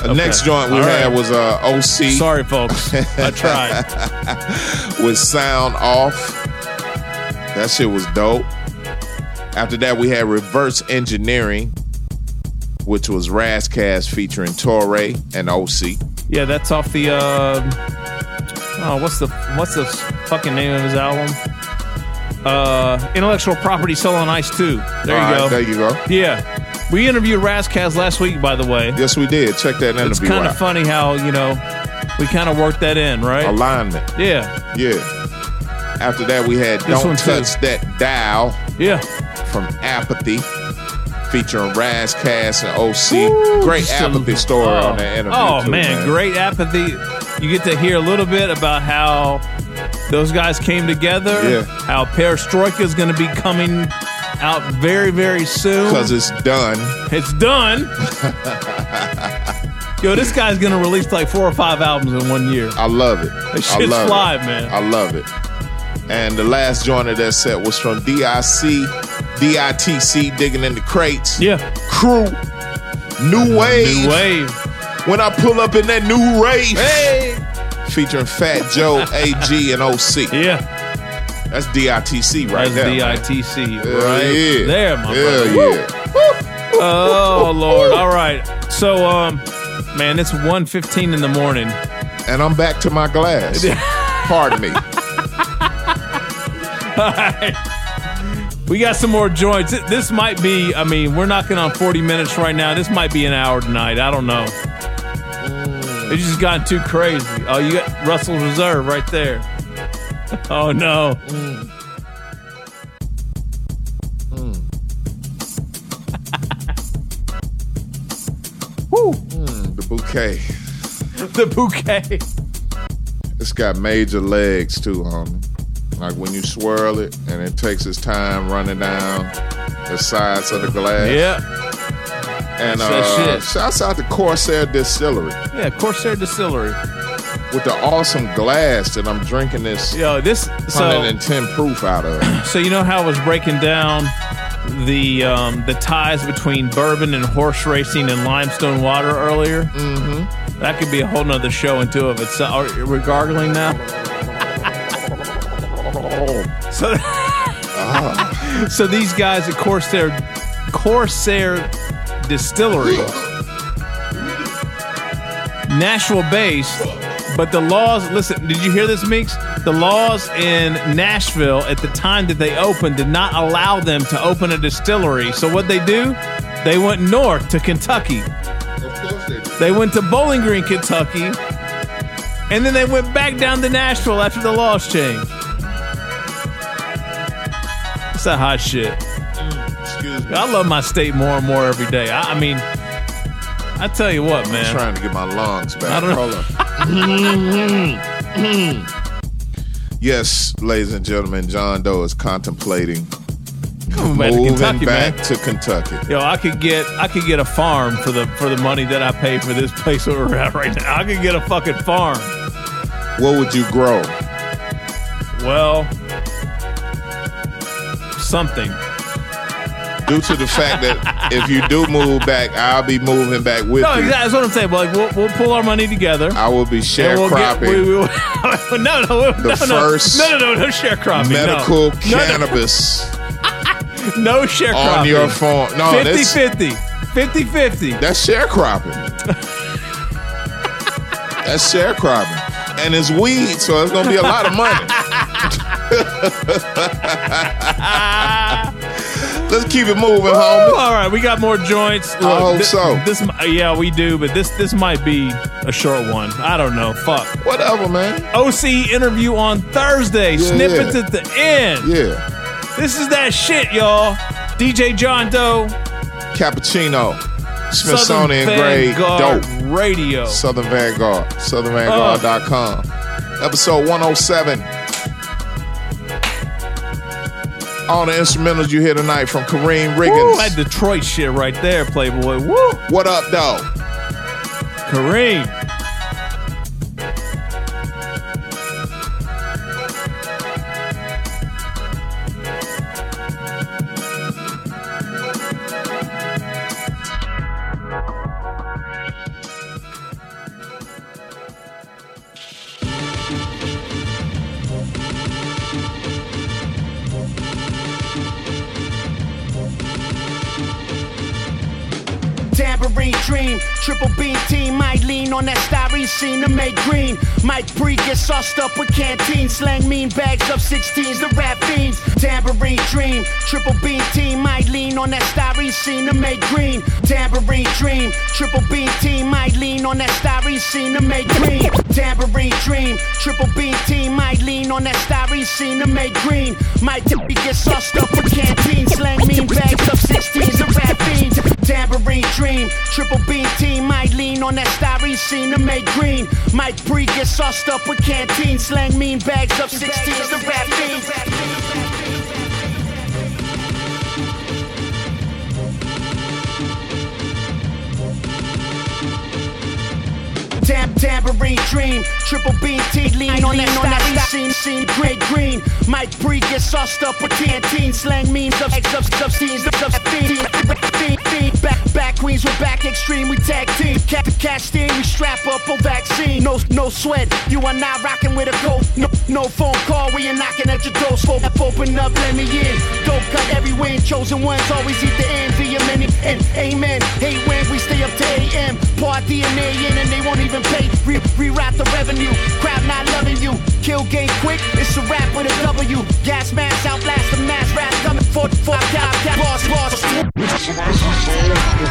The Okay. next joint we All had right. was uh, OC. Sorry, folks. I tried. with sound off. That shit was dope. After that, we had reverse engineering, which was Ras Kass featuring Torre and OC. Yeah, that's off the. Uh, oh, what's the what's the fucking name of his album? Uh, Intellectual Property on Ice 2. There All you right, go. There you go. Yeah, we interviewed Ras Kass last week, by the way. Yes, we did. Check that interview It's kind of funny how you know we kind of worked that in, right? Alignment. Yeah, Yeah. After that, we had This Don't one too. Touch That Dial yeah. from Apathy, featuring Ras Kass and OC. Great Just a- Apathy story oh, on that interview. Oh too, man, great apathy. You get to hear a little bit about how those guys came together. Yeah. How Perestroika is going to be coming out very, very soon. Because it's done. It's done. Yo, this guy's to release like four or five albums in one year. I love it. That I shit's it. man. I love it. And the last joint of that set was from DIC, DITC, Digging in the Crates. Yeah. Crew, New Wave. New wave. When I pull up in that new rave. Hey. Featuring Fat Joe, AG, and OC. Yeah. That's DITC right That's there. DITC. Right yeah. there, my Hell brother. Yeah. Oh Lord! All right, so um, man, it's 1.15 in the morning. And I'm back to my glass. Pardon me. All right. We got some more joints. This might be, I mean, we're knocking on 40 minutes right now. This might be an hour tonight. I don't know. It's just gotten too crazy. Oh, you got Russell's Reserve right there. Oh, no. Mm, the bouquet. the bouquet. It's got major legs too, homie. Like when you swirl it and it takes its time running down the sides of the glass. Yeah. And That's uh, shit. shouts out to Corsair Distillery Yeah, Corsair Distillery. With the awesome glass that I'm drinking this Yo, this, so, 110 proof out of. so you know how I was breaking down the um, the ties between bourbon and horse racing and limestone water earlier? Mm-hmm. That could be a whole nother show into of itself. Are we gargling now? so, so these guys at Corsair Corsair Distillery, Nashville based, but the laws. Listen, did you hear this, Meeks? The laws in Nashville at the time that they opened did not allow them to open a distillery. So what they do? They went north to Kentucky. Of course They did. They went to Bowling Green, Kentucky, and then they went back down to Nashville after the laws changed. It's that hot shit. Mm, excuse me. I love my state more and more every day. I, I mean, I tell you what, I'm man. trying to get my lungs back. I don't know. Hold on. Mm-hmm. yes, ladies and gentlemen, John Doe is contemplating Coming back to moving Kentucky, back man. to Kentucky. Yo, I could get I could get a farm for the for the money that I pay for this place where we're at right now. I could get a fucking farm. What would you grow? Well, something. Due to the fact that if you do move back, I'll be moving back with No, you. exactly. That's what I'm saying. But like, we'll, we'll pull our money together. I will be and we'll get- sharecropping we- we- no, no, The no, first no, no, no, no sharecropping. medical no. No, no. cannabis No sharecropping. on your farm. No, 50 that's 50. 50 50. that's sharecropping. that's sharecropping, and it's weed, so it's gonna be a lot of money. Let's keep it moving, homie. All right, we got more joints. I hope so. This, yeah, we do, but this this might be a short one. I don't know. Fuck. Whatever, man. OC interview on Thursday. Yeah, Snippets yeah. at the end. Yeah, This is that shit, y'all. DJ John Doe, cappuccino, Smithsonian grade dope. Radio. Southern Vanguard, southernvanguard.com. Episode 107. All the instrumentals you hear tonight from Karriem Woo, Riggins. that Detroit shit right there, Playboy. Woo. What up, though? Karriem. Scene to make green. Mike Bree get sauced up with canteen, slang mean bags of 16s, the rap fiends. Tambourine dream, triple beam team might lean on that styrene scene to make green. Tambourine dream, triple beam team might lean on that styrene scene to make green. Tambourine dream, triple beam team might lean on that styrene scene to make green. Mike Bree get sauced up with canteen, slang mean bags of 16s, the rap fiends. Tambourine dream, triple beam team might lean on that styrene scene to make green. Mike Bree gets sauced up with canteen, slang mean bags of 16s, the rap fiends. Tam- tambourine dream, triple beam T lean on that on that scene, scene great green. Mike Bree gets sauced up with canteen, slang memes of of of scenes, of of fiend, fiend, fiend. Back back queens, we're back extreme, we tag team. Cat cat steam, we strap up for vaccine. No no sweat, you are not rocking with a coat. No no phone call, we are knocking at your door. Scope open up, let me in. Dope cut every win, chosen ones always eat the end via many. And amen. Hate when we stay up to AM. Party DNA in and they won't even pay. Re- reroute the revenue. Crowd not loving you. Kill game quick. It's a rap with a W. Gas mask, outblast the mass rap coming for for cow cow. Boss boss. I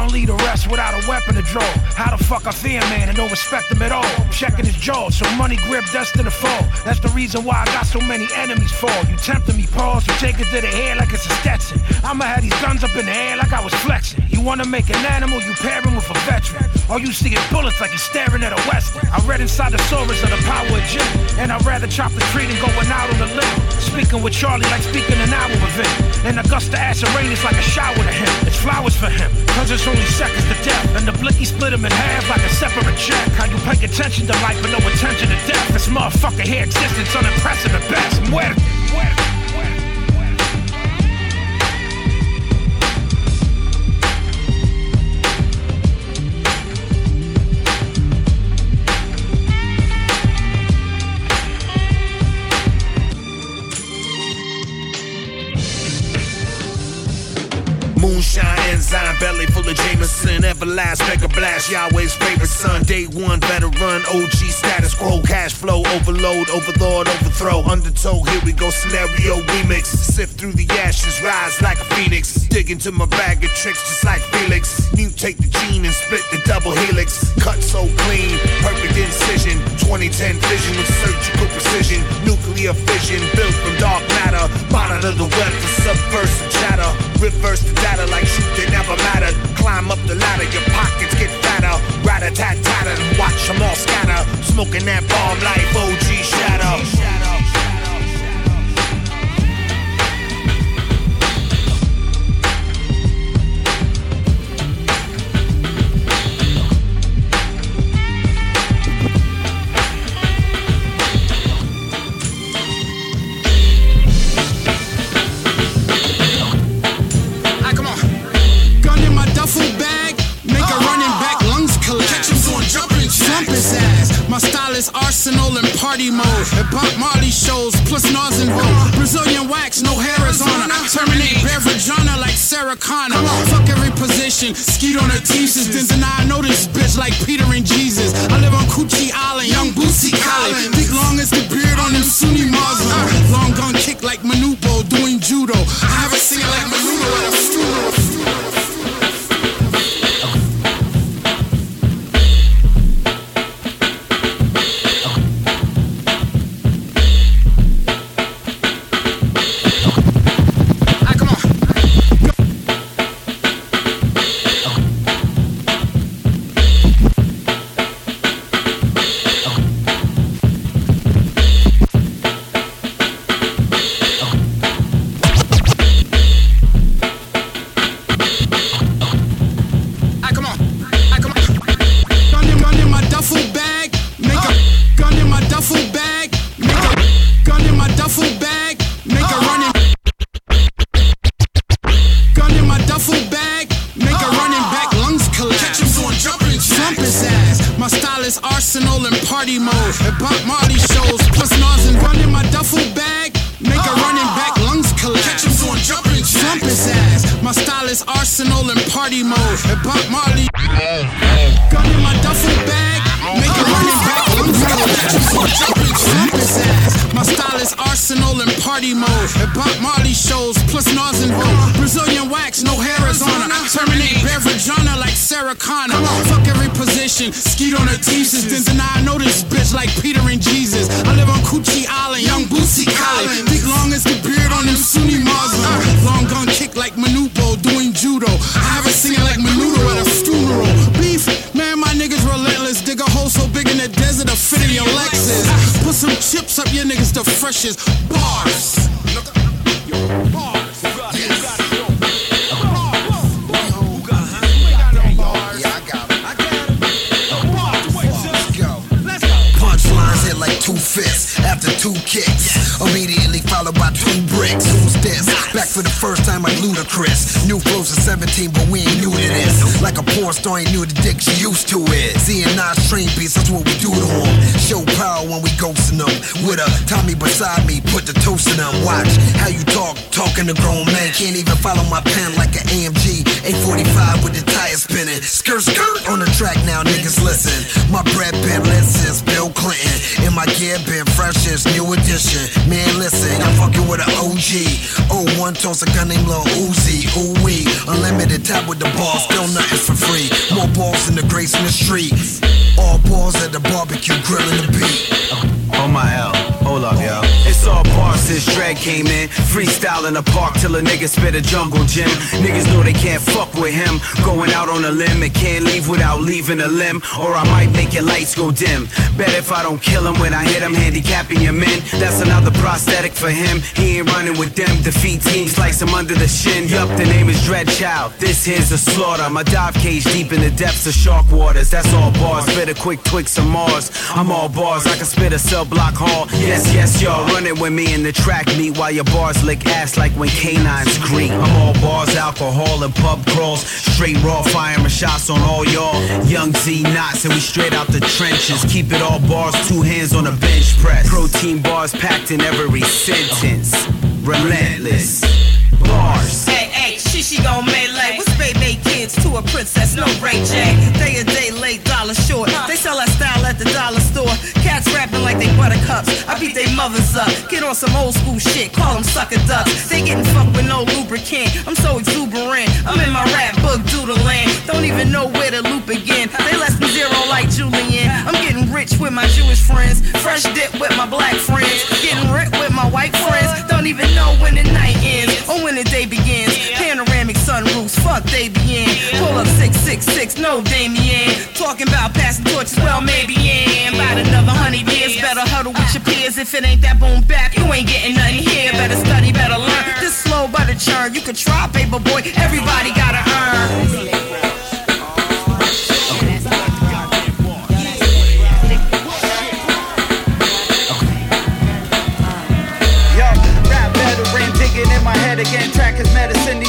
don't lead a rest without a weapon to draw. How the fuck I fear man and don't respect him at all? Checking his jaw, so money grip destined to fall. That's the reason why I got so many enemies fall. You tempting me, pause, you take it to the head like it's a Stetson. I'ma have these guns up in the air like I was flexing. You wanna make an animal, you pair him with a veteran. All you see is bullets like you're staring at a western. I read inside the stories of the power of and I'd rather chop the tree than going out on a limb. Speaking with Charlie like speaking an hour with him. And Augusta acid rain is like a shower to him. It's flowers for him, cause it's only seconds to death. And the blicky split him in half like a separate check. How you pay attention to life but no attention to death. This motherfucker here existence unimpressive at best. Where, where, enzyme, belly full of Jameson, everlast, mega blast, Yahweh's favorite son. Day one, better run. OG status quo, cash flow, overload, overlord, overthrow, undertow. Here we go, scenario remix. Sift through the ashes, rise like a phoenix. Dig into my bag of tricks, just like Felix. Mutate the gene and split the double helix. Cut so clean, perfect incision. 2010 vision with surgical precision. Nuclear fission, built from dark matter. Monitor the web for subversive chatter. Reverse the data like shit that never mattered. Climb up the ladder, your pockets get fatter. Rat a tat tatter, watch them all scatter. Smoking that bomb life, OG shadow. Slump his ass. My style is arsenal and party mode. At Bob Marley shows, plus Nas and Vogue. Brazilian wax, no Arizona. Terminate beverage like Sarah Connor. Fuck every position, skeet on her thesis. Then deny I know this bitch like Peter and Jesus. I live on Coochie Island, young Boosie Collins. Big long as the beard on them Sunni Muslims. Long gun kick like Manupo doing judo. I have a singer like a jungle gym. Niggas know they can't fuck with him. On a limb and can't leave without leaving a limb. Or I might make your lights go dim. Bet if I don't kill him when I hit him, handicapping your men. That's another prosthetic for him. He ain't running with them. Defeat teams, slice him under the shin. Yup, the name is Dread Child. This here's a slaughter. My dive cage deep in the depths of shark waters. That's all bars. Spit a quick twix of Mars. I'm all bars. I can spit a cell block hall. Yes, yes, y'all. Running with me in the track meet while your bars lick ass like when canines greet. I'm all bars, alcohol, and pub crawls. Straight raw, firing shots on all y'all. Young Z knots, and we straight out the trenches. Keep it all bars, two hands on a bench press. Protein bars packed in every sentence. Relentless. Bars. Hey, hey, she, she gon' melee a princess, no Ray J. Day a day late, dollar short. They sell that style at the dollar store. Cats rapping like they buttercups. I beat their mothers up. Get on some old school shit, call them sucker ducks. They getting fucked with no lubricant. I'm so exuberant. I'm in my rap book doodling. Don't even know where to loop again. They less than zero like Julian. I'm getting rich with my Jewish friends. Fresh dip with my black friends. Getting ripped with my white friends. Don't even know when the night ends or when the day begins. Panorama sunroofs, fuck they be in. Pull up 666, no Damien. Talking about passing torches, well maybe in. About another hundred years, better huddle with your peers. If it ain't that boom back, you ain't getting nothing here. Better study, better learn. This slow but a churn. You can try, paper boy. Everybody gotta earn. Again. Track is medicine, the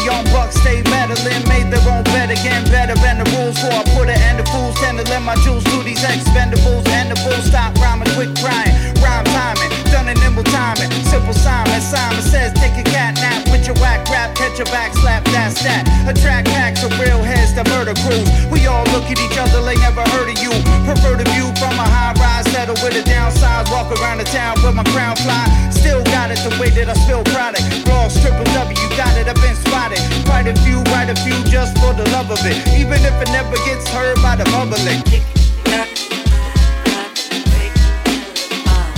stay meddling. Made their own bet again, better than the rules. For I put it and the fools tend to let my jewels do these expendables. And the fools stop rhyming, quick crying. Rhyme timing, done in nimble timing. Simple Simon, Simon says, take a cat nap with your whack rap, catch a back slap, that's that. Attract packs of real heads that murder crews. We all look at each other like never heard of you. Prefer the view from a high rise, settle with a downside. Walk around the town with my crown fly. Still got it the way that I spill product. Gloss triple W, got it, I've been spotted. Quite a few, write a few just for the love of it. Even if it never gets heard by the public.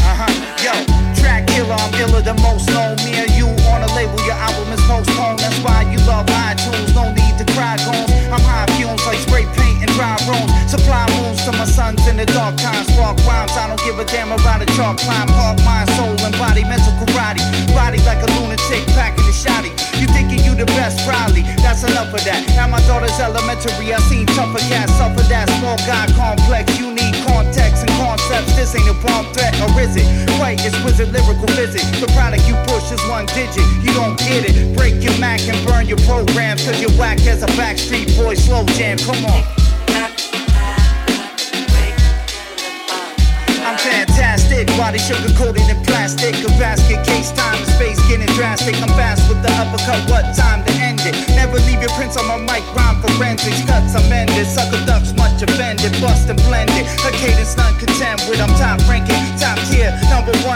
Uh-huh, yo, track killer, I'm iller the most known. Me and you on a label, your album is postponed. That's why you love iTunes, no need to cry goons. I'm high fumes like spray paint Supply moons to my sons in the dark times. Spark rhymes, I don't give a damn about a chalk climb. Park mind, soul, and body, mental karate. Body like a lunatic, packing the shotty. You thinking you the best, probably. That's enough of that. Now my daughter's elementary, I seen tougher cats suffer that small guy complex. You need context and concepts. This ain't a bomb threat, or is it? Quite exquisite lyrical physics. The product you push is one digit. You don't get it. Break your Mac and burn your programs, cause you're whack as a backstreet boy slow jam. Come on. I'm fantastic, body sugar coated in plastic. A basket case, time and space getting drastic. I'm fast with the uppercut, what time to end it? Never leave your prints on my mic, rhyme forensics. Cuts, I'm ended. Sucker ducks, much offended. Bust and blended. A cadence none contend with. I'm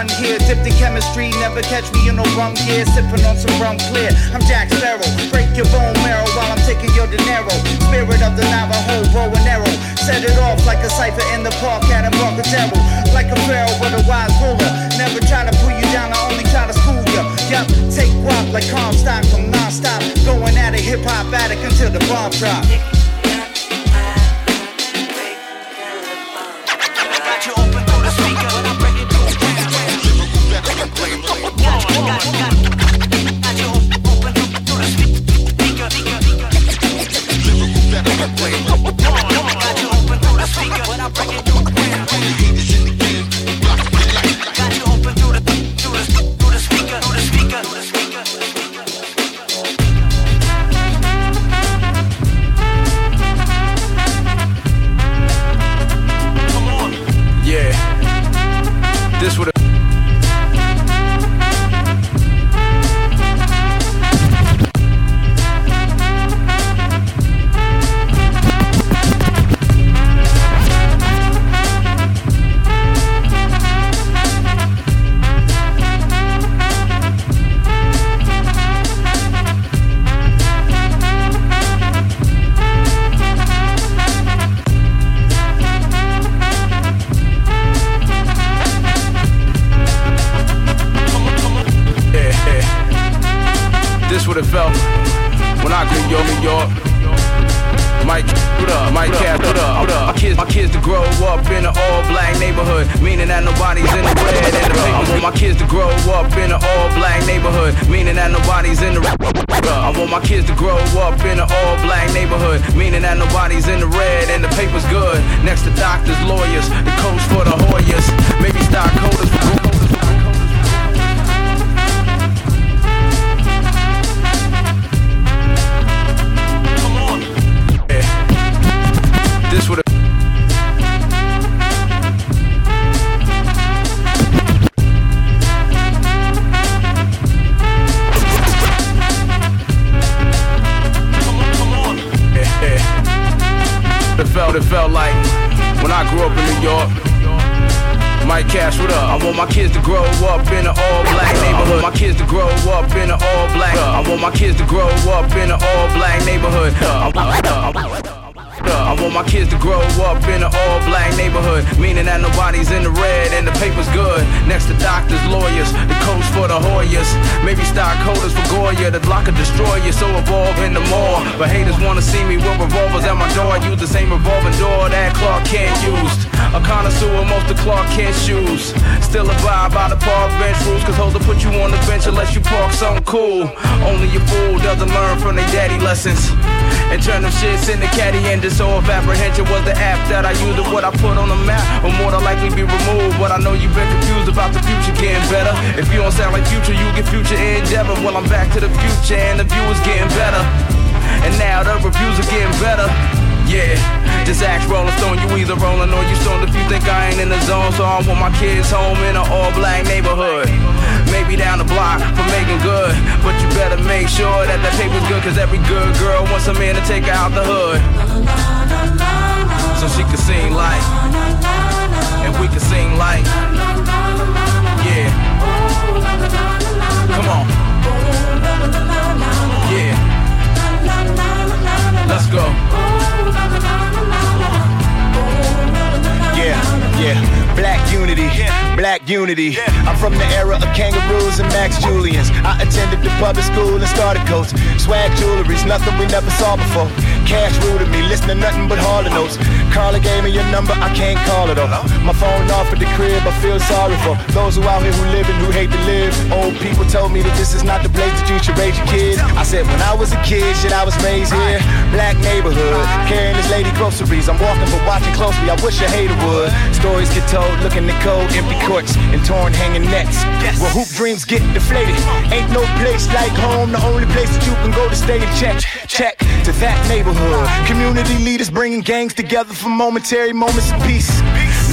One here. Dipped in chemistry, never catch me in no rum gear. Sipping on some rum clear. I'm Jack Sparrow. Break your bone marrow while I'm taking your dinero. Spirit of the Navajo, bow and arrow. Set it off like a cipher in the park at Embarcadero. Like a pharaoh, but a wise ruler. Never try to pull you down, I only try to school you. Yup, take walk like Comstock from non-stop. Going at it, hip hop addict until the bomb drop. And shits into caddy engines. So if apprehension was the app that I used or what I put on the map, will more than likely be removed. But I know you've been confused about the future getting better. If you don't sound like future, you get future endeavor. Well, I'm back to the future and the view is getting better. And now the reviews are getting better. Yeah, just ask Rolling Stone, you either rolling or you stoned if you think I ain't in the zone. So I want my kids home in an all black neighborhood. Maybe down the block for making good. But you better make sure that the paper's good, cause every good girl wants a man to take her out the hood. So she can sing like, and we can sing like, yeah. Come on. Yeah. Let's go. Yeah, yeah. Black unity, black unity. I'm from the era of kangaroos and Max Julians. I attended the public school and started coats. Swag jewelry's nothing we never saw before. Cash rooted me, listen to nothing but Harley notes. Carla gave me your number, I can't call it off. My phone off at the crib, I feel sorry for those who out here who live and who hate to live. Old people told me that this is not the place that you should raise your kids. I said when I was a kid, shit, I was raised here. Black neighborhood, carrying this lady groceries. I'm walking but watching closely. I wish a hater would. Stories get told, looking at cold, empty courts and torn hanging nets. Where hoop dreams get deflated. Ain't no place like home. The only place that you can go to stay and check, check to that neighborhood. Community leaders bringing gangs together for momentary moments of peace.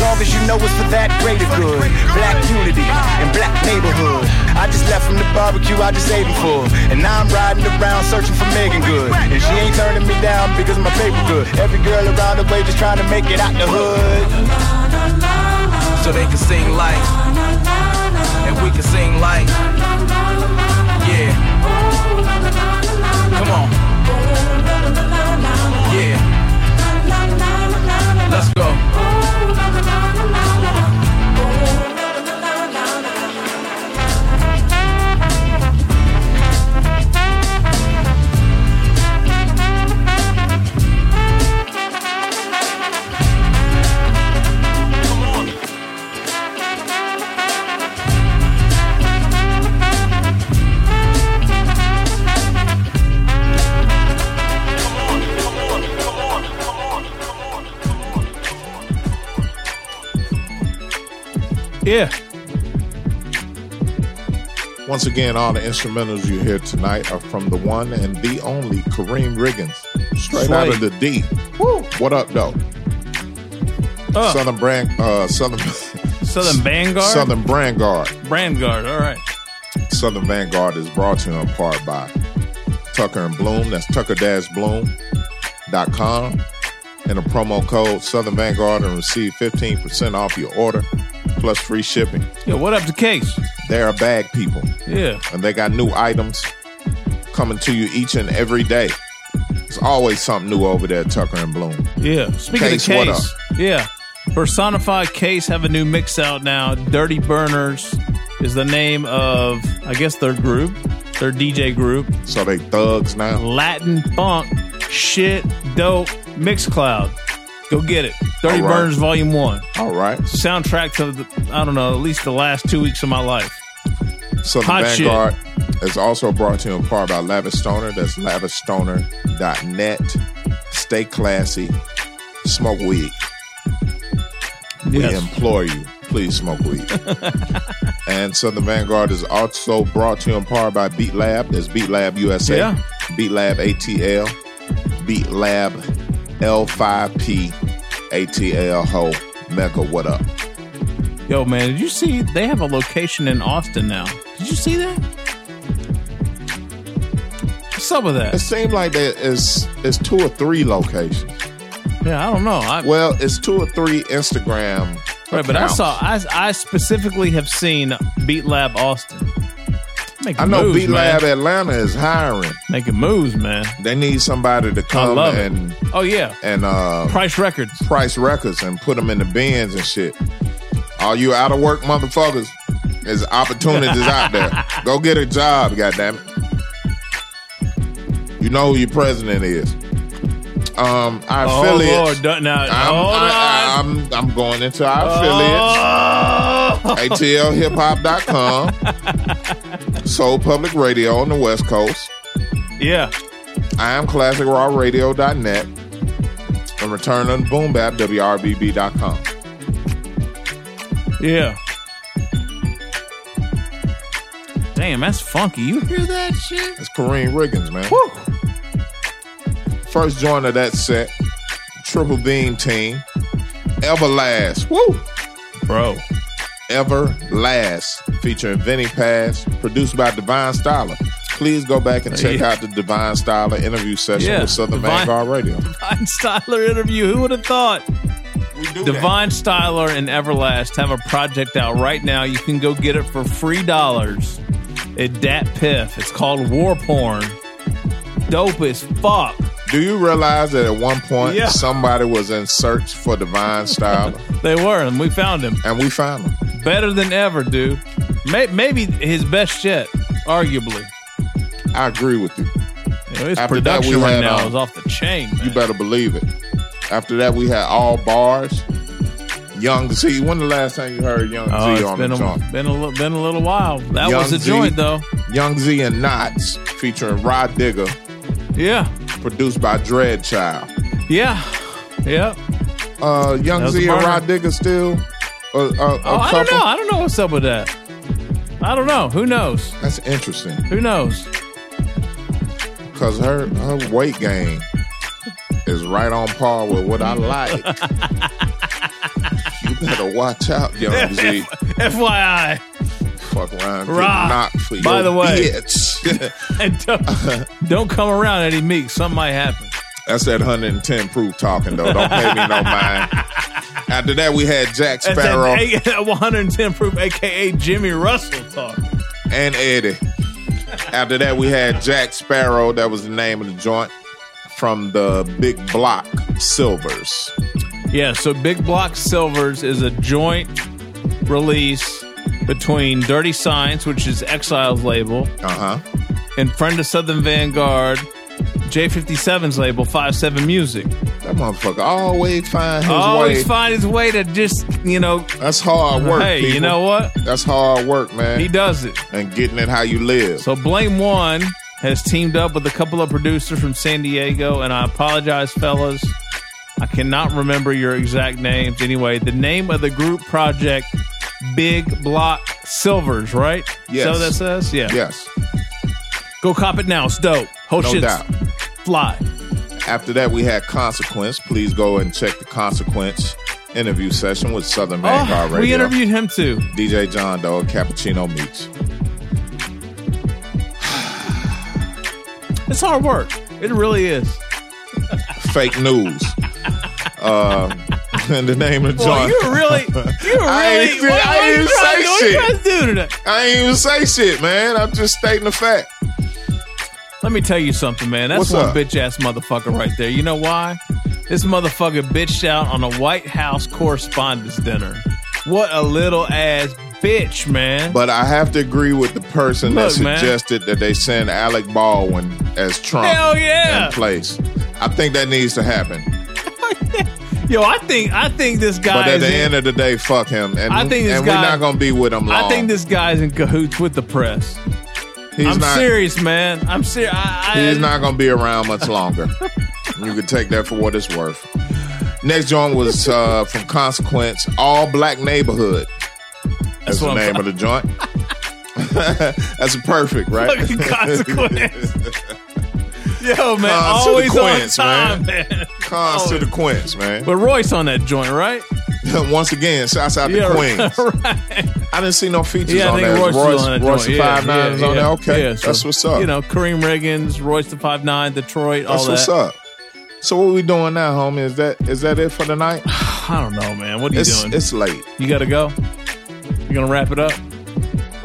Long as you know it's for that greater good. Black unity and black neighborhood. I just left from the barbecue I just ate for And now I'm riding around searching for Meagan Good. And she ain't turning me down because of my paper good. Every girl around the way just trying to make it out the hood. So they can sing like, and we can sing like, yeah. Come on. Yeah. Let's go. Yeah. Once again, all the instrumentals you hear tonight are from the one and the only Karriem Riggins, straight out of the D. What up, though? Uh. Southern brand, uh, Southern Southern Vanguard? Southern Vanguard. Vanguard, all right. Southern Vanguard is brought to you in part by Tucker and Bloom. That's tucker-bloom.com. And a promo code Southern Vanguard and receive 15% off your order plus free shipping. Yeah, what up to Case? They're bag people. Yeah. And they got new items coming to you each and every day. There's always something new over there Tucker and Bloom. Yeah. Speaking Case, of what Case, yeah. Personified Case have a new mix out now. Dirty Burners is the name of, I guess, their group, their DJ group. So they thugs now? Latin funk, shit, dope, mix cloud. Go get it. Dirty All right. Burners Volume 1. All right. Soundtrack to, the, I don't know, at least the last two weeks of my life. Southern Hot shit. Vanguard is also brought to you in part by Lavish Stoner. That's lavishstoner.net. Stay classy. Smoke weed. We Yes. implore you, please smoke weed. and Southern Vanguard is also brought to you in part by Beat Lab. That's Beat Lab USA. Yeah. Beat Lab ATL. Beat Lab L5P ATL Ho. Mecca, what up? Yo, man, did you see they have a location in Austin now? Did you see that? Some of that? It seemed like there is it's two or three locations. Yeah, I don't know. I, well, it's two or three Instagram Right, but I saw. I I specifically have seen Beat Lab Austin. Making I know moves, Beat Lab. Atlanta is hiring. Making moves, man. They need somebody to come love it. and Oh yeah, and uh Price Records. price records and put them in the bins and shit. All you out of work motherfuckers, there's opportunities out there. Go get a job, goddammit. You know who your president is. Um, our Oh, affiliates. Lord, now, I'm, hold I, am I'm going into our affiliates. Oh. ATLHipHop.com. Soul Public Radio on the West Coast. Yeah. I am ClassicRawRadio.net. And Return on Boom Bap, WRBB.com. Yeah. Damn, that's funky. You hear that shit? It's Karriem Riggins, man. Woo. First joint of that set, Triple Beam Team, Everlast. Woo! Bro. Everlast, featuring Vinnie Paz, produced by Divine Styler. Please go back and check Yeah. out the Divine Styler interview session Yeah, with Southern Divine- Vanguard Radio. Divine Styler interview. Who would have thought? Divine Styler and Everlast have a project out right now. You can go get it for free dollars at Dat Piff. It's called War Porn. Dope as fuck. Do you realize that at one point Yeah. somebody was in search for Divine Styler? They were, and we found him. And we found him. Better than ever, dude. May- Maybe his best yet, arguably. I agree with you. You know, his After that, production we right had, now um, is off the chain. You better believe it. After that, we had all bars. Young Z. When the last time you heard Young Oh, Z on been the joint? been a li- been a little while. That Young was a Z- joint though. Young Z and Knots featuring Rod Digger. Yeah. Produced by Dread Child. Yeah. Yeah. Uh, Young Z and. Rod Digger still a, a, a Oh, I don't know. I don't know what's up with that. I don't know. Who knows? That's interesting Who knows? because her her weight gain is right on par with what I like. you better watch out, Young Z. FYI. Fuck around, Rob, knocked for by your the way. bitch. and don't, don't come around Eddie Meek. Something might happen. That's that 110 proof talking though. Don't pay me no mind. After that, we had Jack That's Sparrow that 110 proof, aka Jimmy Russell talk. and Eddie. After that, we had Jack Sparrow. That was the name of the joint from the Big Block Silvers. Yeah, so Big Block Silvers is a joint release between Dirty Science, which is Exile's label, uh huh, and Friend of Southern Vanguard, J57's label, 57 Music. That motherfucker always find his Always way. find his way to just, you know. That's hard work. Hey, you know what? That's hard work, man. He does it. And getting it how you live. So Blame One has teamed up with a couple of producers from San Diego, and I apologize, fellas. I cannot remember your exact names. Anyway, the name of the group project, Big Block Silvers, right? Yes. that that says? Yeah. Yes. Go cop it now. It's dope. Whole No shit's doubt. Fly. After that, we had Consequence. Please go and check the Consequence interview session with Southern Vanguard Oh, Radio. we interviewed him too. DJ John Doe Cappuccino Meeks. It's hard work. It really is. Fake news. uh, and the name of John. Well, you really, you really. I ain't, what- I what ain't even say shit. to? I ain't even say shit, man. I'm just stating the fact. Let me tell you something, man. That's What's one up? bitch ass motherfucker right there. You know why? This motherfucker bitched out on a White House correspondence dinner. What a little ass bitch, man. But I have to agree with the person that Look, man. suggested that they send Alec Baldwin as Trump Hell yeah. in place. I think that needs to happen. Yo, I think I think this guy. but at the in- end of the day, fuck him. And, I think this and guy- we're not gonna be with him long. I think this guy's in cahoots with the press. He's I'm not- serious, man. I'm serious. He's not gonna be around much longer. you can take that for what it's worth. Next joint was uh, from Consequence, All Black Neighborhood. That's, the I'm name of the joint. That's perfect, right? Fucking Consequence. Yo, man, Cons to the always Quince, on time, man. man. Cons to the Quince, man. But Royce on that joint, right? Once again, shouts out Yeah, to Queens. right. I didn't see no features Yeah, I on think there. Royce, Royce, on that Royce the Yeah, Five Nine yeah, on yeah. there. Okay, Yeah, so, that's what's up. You know, Karriem Riggins, Royce the Five Nine, Detroit, All that's all what's that. up. So what we doing now, homie? Is that is that it for the night? I don't know, man. What are you It's doing? it's late. You got to go. You gonna wrap it up?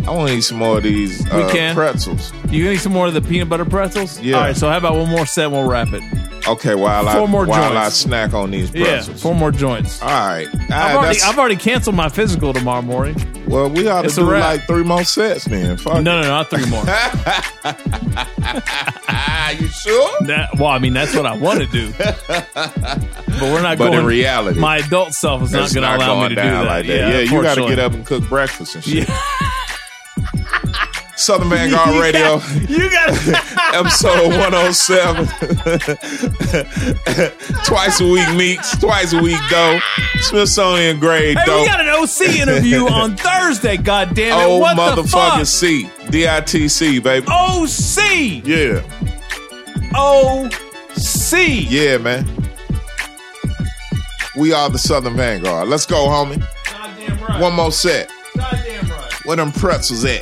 I want to eat some more of these We uh, can. pretzels. You gonna eat some more of the peanut butter pretzels? Yeah. All right. So how about one more set? We'll wrap it. Okay, while I Four more while I snack on these Yeah. pretzels. Four more joints. All right. I've Ah, already that's- I've already canceled my physical tomorrow morning. well, we ought to It's a do wrap. like three more sets then. Fuck No, no, no, not three more. you sure? That, well, I mean, that's what I want to do, but we're not. But in going, reality, my adult self is not It's going to allow me to do down that. like that. Yeah, Yeah, you got to unfortunately. get up and cook breakfast and shit. Southern Vanguard You Radio. got- you got episode 107. twice a week meets, twice a week go. Smithsonian grade Hey, dough. we got an OC interview on Thursday. God damn it! Oh, what the motherfucking fuck? C. D-I-T-C, baby. OC. Yeah. OC. Yeah, man. We are the Southern Vanguard. Let's go, homie. One more set. Where them pretzels at?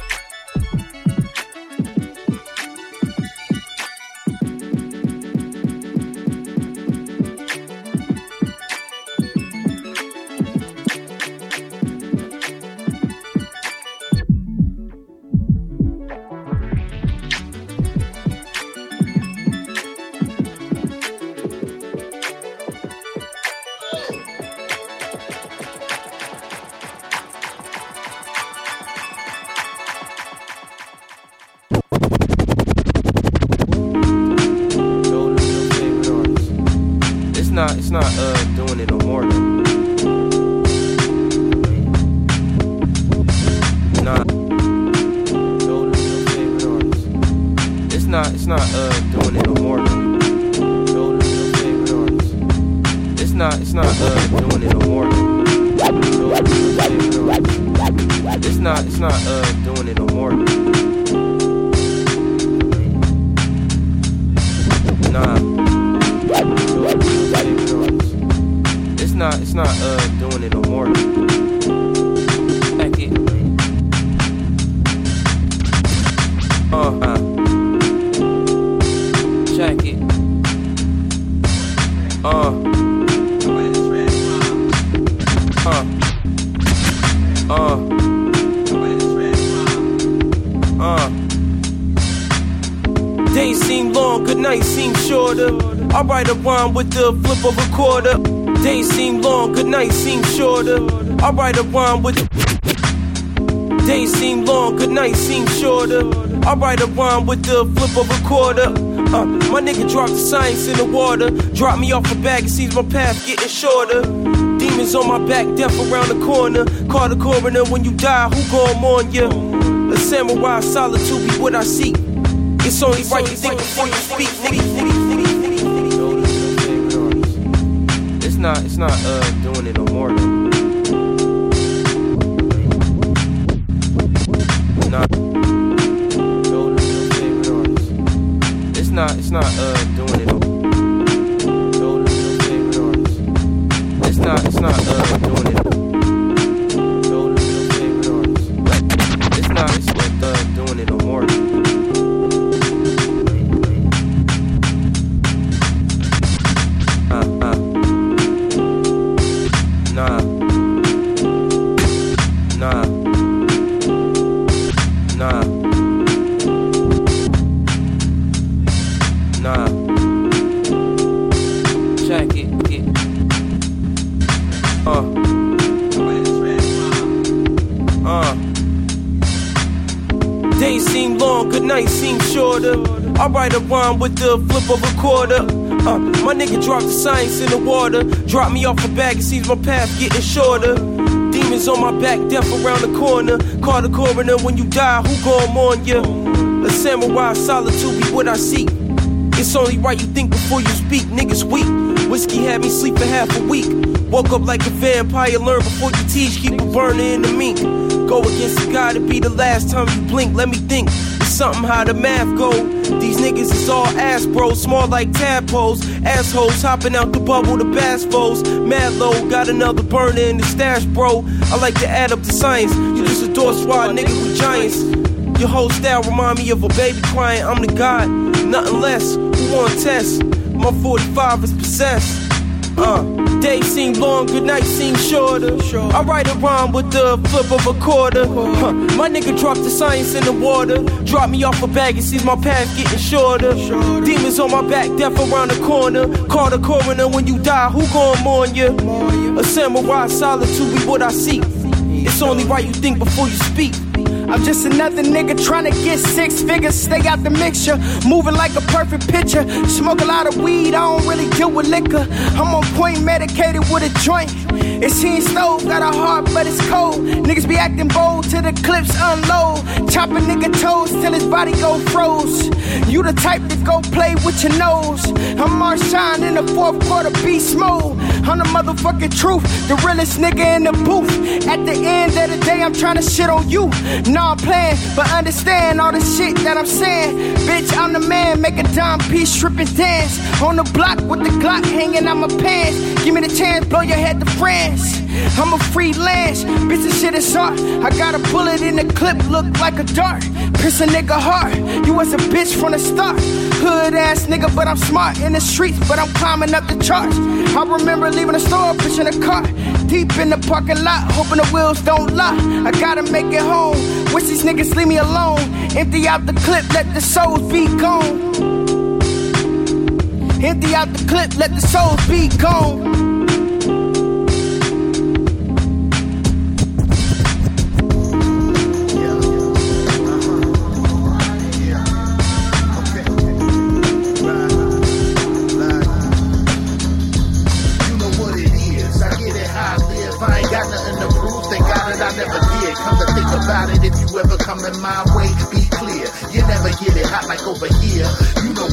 Write a rhyme with. Days seem long, good night seem shorter. I write a rhyme with the flip of a quarter. Uh, my nigga dropped the science in the water. Drop me off a bag and sees my path getting shorter. Demons on my back, death around the corner. Call the coroner when you die, who gon' mourn ya? A samurai solitude be what I seek. It's only right you think before you speak, nigga. It's not, it's not uh doing it no more. Though. Go to your favorite. It's not, it's not uh doing it to your favorite. It's not, it's not uh Rhyme with the flip of a quarter. Uh, my nigga dropped the science in the water. Drop me off a bag and sees my path getting shorter. Demons on my back, death around the corner. Call the coroner when you die, who gon' mourn ya? A samurai solitude be what I seek. It's only right you think before you speak, niggas weak. Whiskey had me sleep for half a week. Woke up like a vampire, learn before you teach, keep a burner in the mink. Go against the guy to be the last time you blink, let me think. Something how the math go. These niggas is all ass bros, small like tadpoles. Assholes hopping out the bubble, the bass foes. Mad low, got another burner in the stash, bro. I like to add up the science. You just a door swat nigga with giants. Your whole style remind me of a baby crying. I'm the god, nothing less. Who want test? My 45 is possessed. Uh, day seem long, good night seem shorter. I write a rhyme with the flip of a quarter. Huh. My nigga dropped the science in the water. Drop me off a bag and sees my path getting shorter. Demons on my back, death around the corner. Call the coroner when you die, who gon' mourn you? A samurai solitude be what I seek. It's only right you think before you speak. I'm just another nigga trying to get six figures, stay out the mixture. Moving like a perfect picture. Smoke a lot of weed, I don't really deal with liquor. I'm on point, medicated with a joint. It's heat stove, got a heart, but it's cold. Niggas be acting bold till the clips unload. Chop a nigga toes till his body go froze. You the type to go play with your nose. I'm Marshawn in the fourth quarter beast mode. I'm the motherfucking truth, the realest nigga in the booth. At the end of the day, I'm trying to shit on you. Nah, I'm playing, but understand all the shit that I'm saying. Bitch, I'm the man, make a dime piece, strip and dance. On the block with the Glock hanging on my pants. Give me the chance, blow your head to France. I'm a freelance, bitch, this shit is hard. I got a bullet in the clip, look like a dart. Pierce a nigga heart, you was a bitch from the start. Hood ass nigga, but I'm smart in the streets, but I'm climbing up the charts. I remember leaving the store, pushing a car. Deep in the parking lot, hoping the wheels don't lock. I gotta make it home. Wish these niggas leave me alone. Empty out the clip, let the souls be gone. Empty out the clip, let the souls be gone.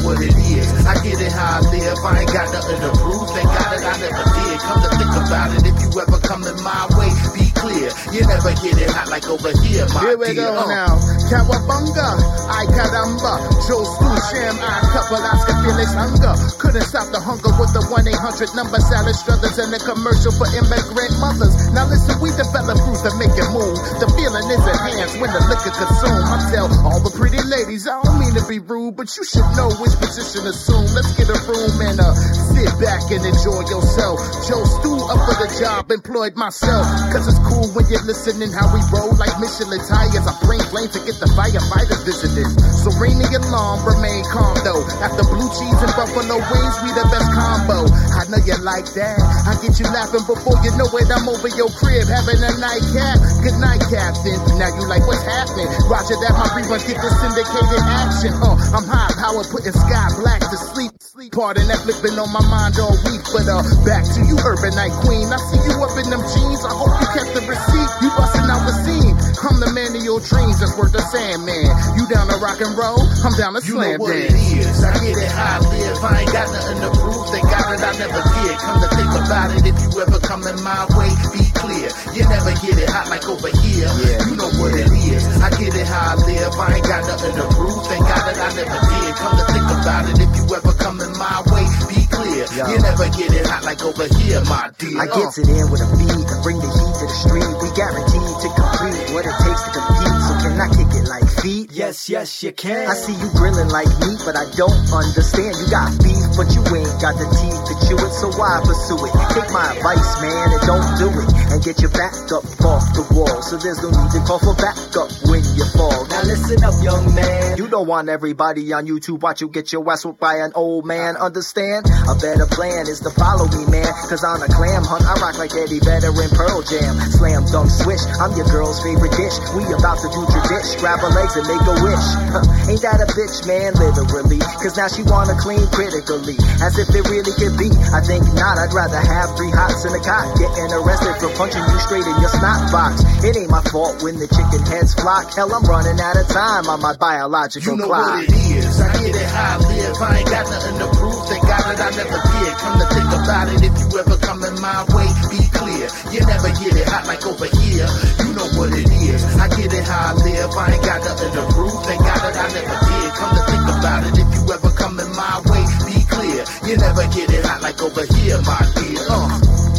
What it is. I get it how I live. I ain't got nothing to prove. Thank God that I never did. Come to think about it, if you ever come in my way, be clear. You never get it hot like over here, my Here we dear. go Uh. now. Cowabunga, I caramba. Joe Stu Sham, I couple Oscar Felix hunger. Couldn't stop the hunger with the 1 800 number. Salad Struthers and the commercial for immigrant mothers. Now listen, we develop fruits that make it move. The feeling is at enhanced when the liquor consumed. I tell all the pretty ladies, I don't mean to be rude, but you should know which position to assume. Let's get a room and uh, sit back and enjoy yourself. Joe Stu up for the job, employed myself. Cause it's cool when you're listening how we roll like Michelin tires. I bring flame to get the firefighters visiting. So ring the alarm, remain calm though. After blue cheese and buffalo wings, we the best combo. I know you like that. I get you laughing before you know it. I'm over your crib having a nightcap. Good night, Captain. Now you like what's happening? Roger that, my reruns get this syndicated action. Uh, I'm high power, putting sky black to sleep. Pardon that flipping on my mind all week, but uh, back to you, urban night queen. I see you up in them jeans. I hope you kept the receipt. You busting out the scene. I'm the man of your dreams. That's worth the Sandman. You down to rock and roll? I'm down to You slam know what dance. it is. I get it how I live. I ain't got nothing to prove. Thank God that I never did. Come to think about it, if you ever come in my way, be clear. You never get it hot like over here. Yeah. You know what it is. I get it how I live. I ain't got nothing to prove. Thank God that I never did. Come to think about it, if you ever come in my way, be clear. You never get it hot like over here, my dear. I gets it in with a beat and bring the heat to the street. We guaranteed to complete what it takes to compete. So can I kick it like feet? Yes, yes, you can. I see you grilling like meat, but I don't understand. You got beef, but you ain't got the teeth to chew it. So why pursue it? Take my advice, man, and don't do it. And get your back up off the wall. So there's no need to call for backup when you fall. Now listen up, young man. You don't want everybody on YouTube watch you get your ass whooped by an old man. Understand? A better plan is to follow me, man. Cause on a clam hunt, I rock like Eddie Vedder in Pearl Jam. Slam dunk swish, I'm your girl's favorite dish. We about to do tradition, grab her legs and make a wish. Huh, Ain't that a bitch, man? Literally. Cause now she wanna clean critically. As if it really could be. I think not, I'd rather have three hots in a cot. Getting arrested for punching you straight in your snot box. It ain't my fault when the chicken heads flock. Hell, I'm running out of time on my biological You know clock. what it is. I get it how I live. I ain't got nothing to prove. Thank God that I never did. Come to think about it, if you ever come in my way, be clear. You never get it hot like over here. You know what it is. I get it how I live. I ain't got nothing to prove. Thank God that I never did. Come to think about it, if you ever come in my way, be clear. You never get it hot like over here, my dear. Uh.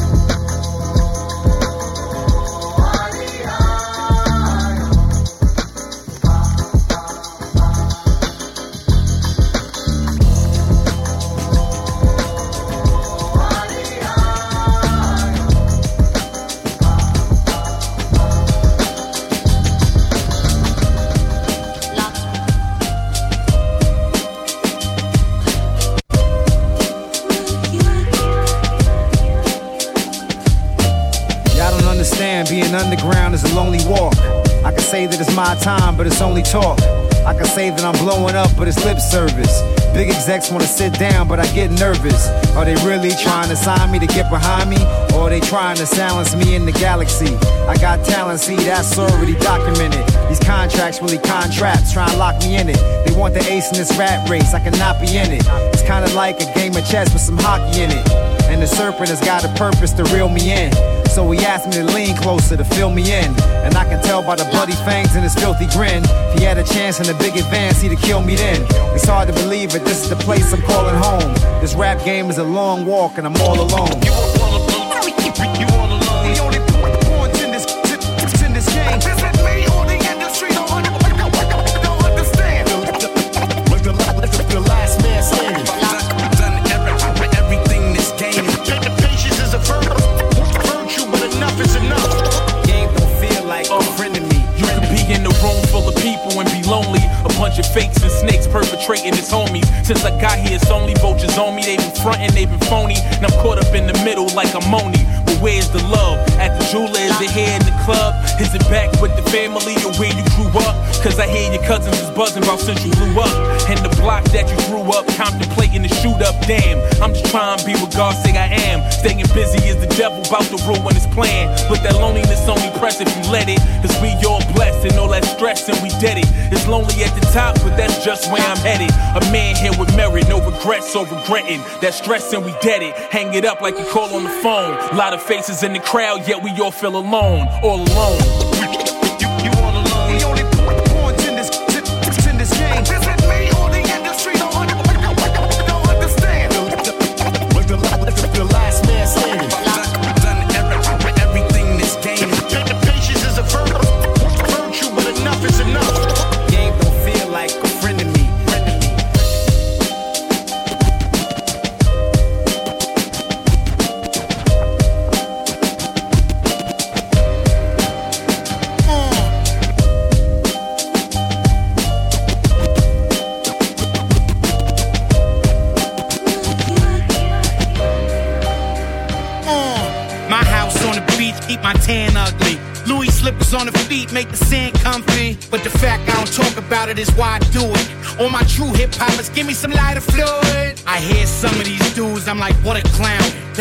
Being underground is a lonely walk. I can say that it's my time, but it's only talk. I can say that I'm blowing up, but it's lip service. Big execs wanna sit down, but I get nervous. Are they really trying to sign me to get behind me? Or are they trying to silence me in the galaxy? I got talent, see, that's already documented. These contracts really contracts, trying to lock me in it. They want the ace in this rat race, I cannot be in it. It's kinda like a game of chess with some hockey in it. And the serpent has got a purpose to reel me in. So he asked me to lean closer to fill me in. And I can tell by the bloody fangs and his filthy grin. If he had a chance in a big advance, he'd have killed me then. It's hard to believe, it, this is the place I'm calling home. This rap game is a long walk, and I'm all alone. Fakes and snakes perpetrating his homies. Since I got here, it's only vultures on me. They been frontin', they been phony. And I'm caught up in the middle like I'm Moni. But where's the love? At the jeweler, is it here in the club? Is it back with the family or where you grew up? Cause I hear your cousins is buzzing about since you blew up. And the block that you grew up, contemplating the shoot up. Damn, I'm just trying to be what God say I am. Staying busy is the devil about to ruin his plan. But that loneliness only press if you let it. Cause we all blessed and all that stress and we did it. It's lonely at the top, but that's just where I'm headed. A man here with merit, no regrets or regretting. That stress and we dead it. Hang it up like you call on the phone. Lot of faces in the crowd, yet we all feel alone. All alone.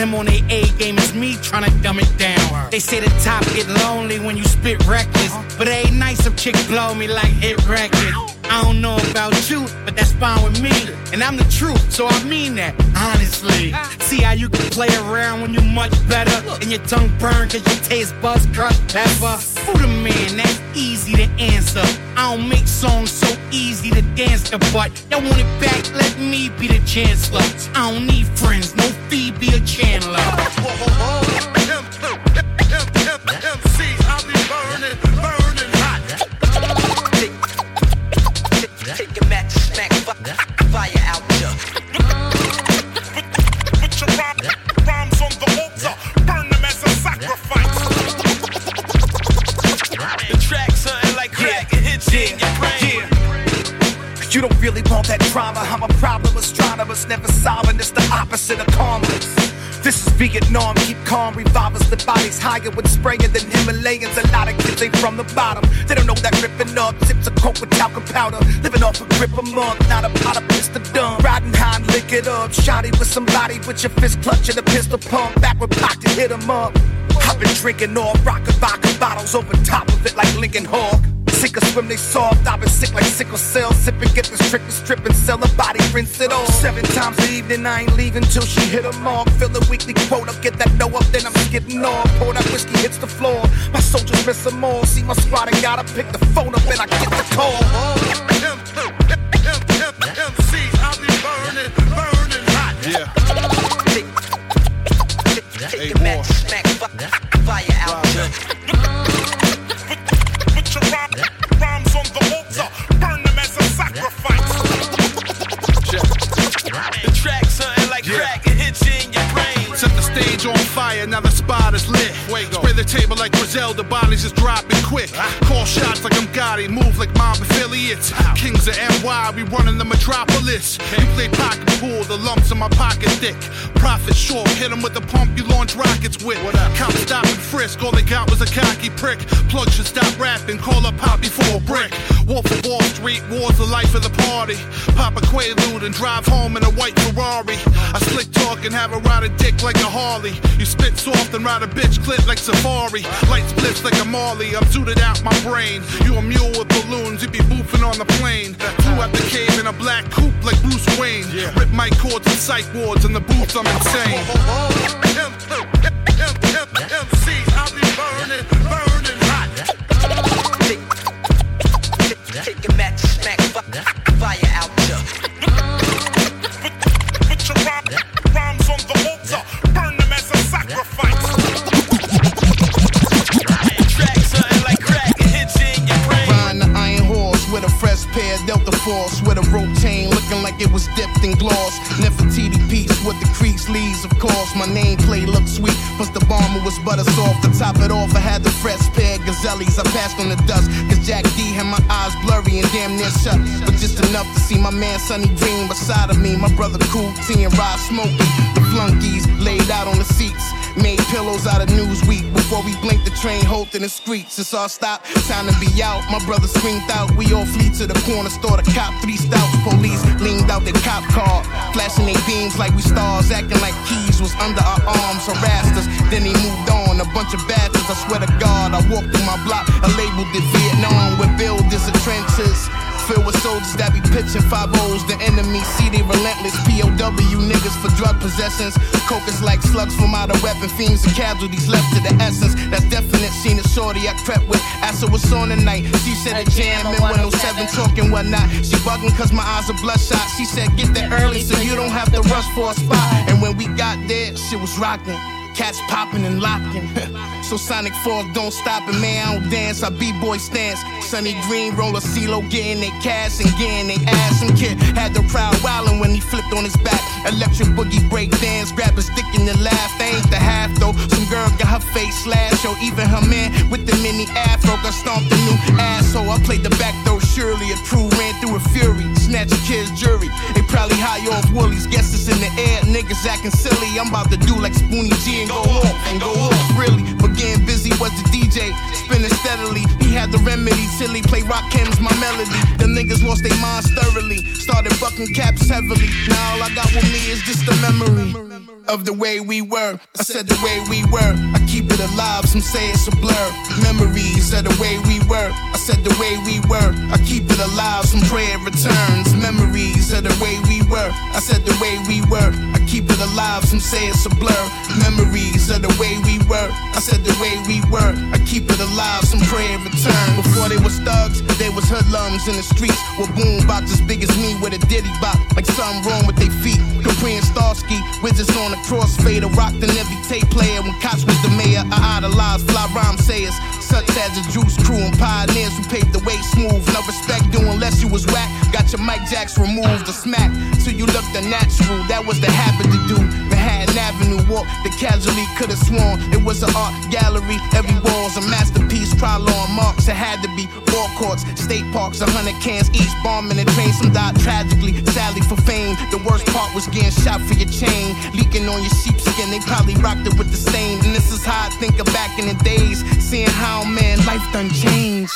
Them on their A game is me trying to dumb it down. They say the top get lonely when you spit reckless. But it ain't nice if chicks blow me like hit record. I don't know about you, but that's fine with me. And I'm the truth, so I mean that, honestly. See how you can play around when you're much better. And your tongue burn cause you taste buzz crushed pepper. Who the man? That's easy to answer. I don't make songs so easy to dance to, but y'all want it back, let me be the chancellor. I don't need friends, no Phoebe or Chandler. Never solving. It's the opposite of calmness. This is Vietnam, keep calm, revolvers, the bodies higher with spraying than Himalayans. A lot of kids ain't from the bottom. They don't know that ripping up, tips of coke with talcum powder. Living off a grip a month, not a pot of pistol dumb. Riding high and lick it up. Shotty with somebody with your fist clutching a pistol pump. Backward pocket, hit 'em up. I've been drinking all rocket vodka bottles over top of it like Lincoln Hawk. Sink or swim, they soft. I've been sick like sickle cell. Sipping, get this trick and strip and sell a body, rinse it off. Seven times a evening, I ain't leaving till she hit a mark. Fill a weekly quota, get that no up, then I'm skipping off. Pour that whiskey, hits the floor. My soldiers miss them all. See my squad, I gotta pick the phone up and I get the call. The table like Griselda, bodies is dropping quick. Ah. Call shots like I'm Gotti, move like mob affiliates. Ah. Kings of NY, we running the metropolis. You play pocket pool, the lumps in my pocket thick. Profit. Sure, hit him with the pump you launch rockets with. Cops stop and frisk, all they got was a cocky prick. Plug should stop rapping, call up Poppy for a brick. Wolf of Wall Street, war's the life of the party. Pop a Quaalude and drive home in a white Ferrari. I slick talk and have a ride a dick like a Harley. You spit soft and ride a bitch clip like Safari. Light splits like a Marley, I'm suited out my brain. You a mule with balloons, you be boofing on the plane. Flew out the cave in a black coupe like Bruce Wayne. Rip my cords and psych wards in the booth, I'm insane. MCs, I be burning, burning hot. Take a match, smack fire out ya. Put your rhymes on the altar, burn them as a sacrifice. Ride the iron horse with a fresh pair Delta Force with a rope chain looking like it was dipped in gloss. Never Crease leaves, of course. My nameplate looked sweet, plus the bomber was butter soft. To top it off, I had the fresh pair of gazelles. I passed on the dust, cause Jack D had my eyes blurry and damn near shut. But just enough to see my man Sonny Green beside of me. My brother Cool T and Rod Smokey. The flunkies laid out on the seats. Made pillows out of Newsweek before we blinked the train in the streets. It's all stop, time to be out. My brother screamed out. We all flee to the corner store to cop three stouts. Police leaned out their cop car, flashing their beams like we stars, acting like keys was under our arms. Harassed us, then he moved on. A bunch of badges, I swear to God. I walked through my block, I labeled it Vietnam with buildings and trenches. Filled with soldiers that be pitching five O's. The enemy see they relentless POW niggas for drug possessions. Cocus like slugs from out of weapon fiends and casualties left to the essence. That's definite. Seen a shorty I crept with. Asked her what's on tonight. She said a jam in 107 talking whatnot. She bugging cause my eyes are bloodshot. She said get there early so you don't have to rush for a spot. And when we got there, shit was rocking. Cats popping and locking. so Sonic Falls don't stop and man, I don't dance. I B-boy stance. Sonny Green roller CeeLo getting they cash and getting they ass. Some kid had the crowd wildin' when he flipped on his back. Electric boogie break dance, grab his dick and then laugh. They ain't the half though. Some girl got her face slashed. Or even her man with the mini afro got stomped a new asshole. I played the back though, surely. A crew ran through a fury. Snatch a kid's jury. They probably high off woolies. Guess it's in the air. Niggas acting silly. I'm about to do like Spoonie G and go off and go off. Really, getting busy was the DJ. Spinning steadily. He had the remedy till he play rock hymns, my melody. The niggas lost their minds thoroughly. Started bucking caps heavily. Now all I got with me is just a memory of the way we were. I said the way we were. I keep it alive, some say it's a blur. Memories of the way we were. I said the way we were. I keep it alive, some pray it returns. Memories of the way we were. I said the way we were. Keep it alive, some say it's a blur. Memories of the way we were. I said the way we were. I keep it alive, some pray it returns. Before they was thugs, they was hoodlums in the streets with boom box as big as me with a diddy bop. Like something wrong with their feet. And Starsky, wizards on a crossfader. Rocked an every tape player when cops was the mayor. I idolized fly rhyme sayers, such as the Juice Crew and pioneers who paved the way smooth. No respect due unless you was whack. Got your mic jacks removed or smack till you looked the natural. That was the habit Manhattan Avenue walk, the casually could have sworn it was an art gallery. Every wall's a masterpiece. Prowler on marks, it had to be ball courts, state parks, a hundred cans each. Bombing the train, some died tragically. Sadly for fame, the worst part was getting shot for your chain. Leaking on your sheepskin, they probably rocked it with the stain. And this is how I think of back in the days, seeing how man life done changed.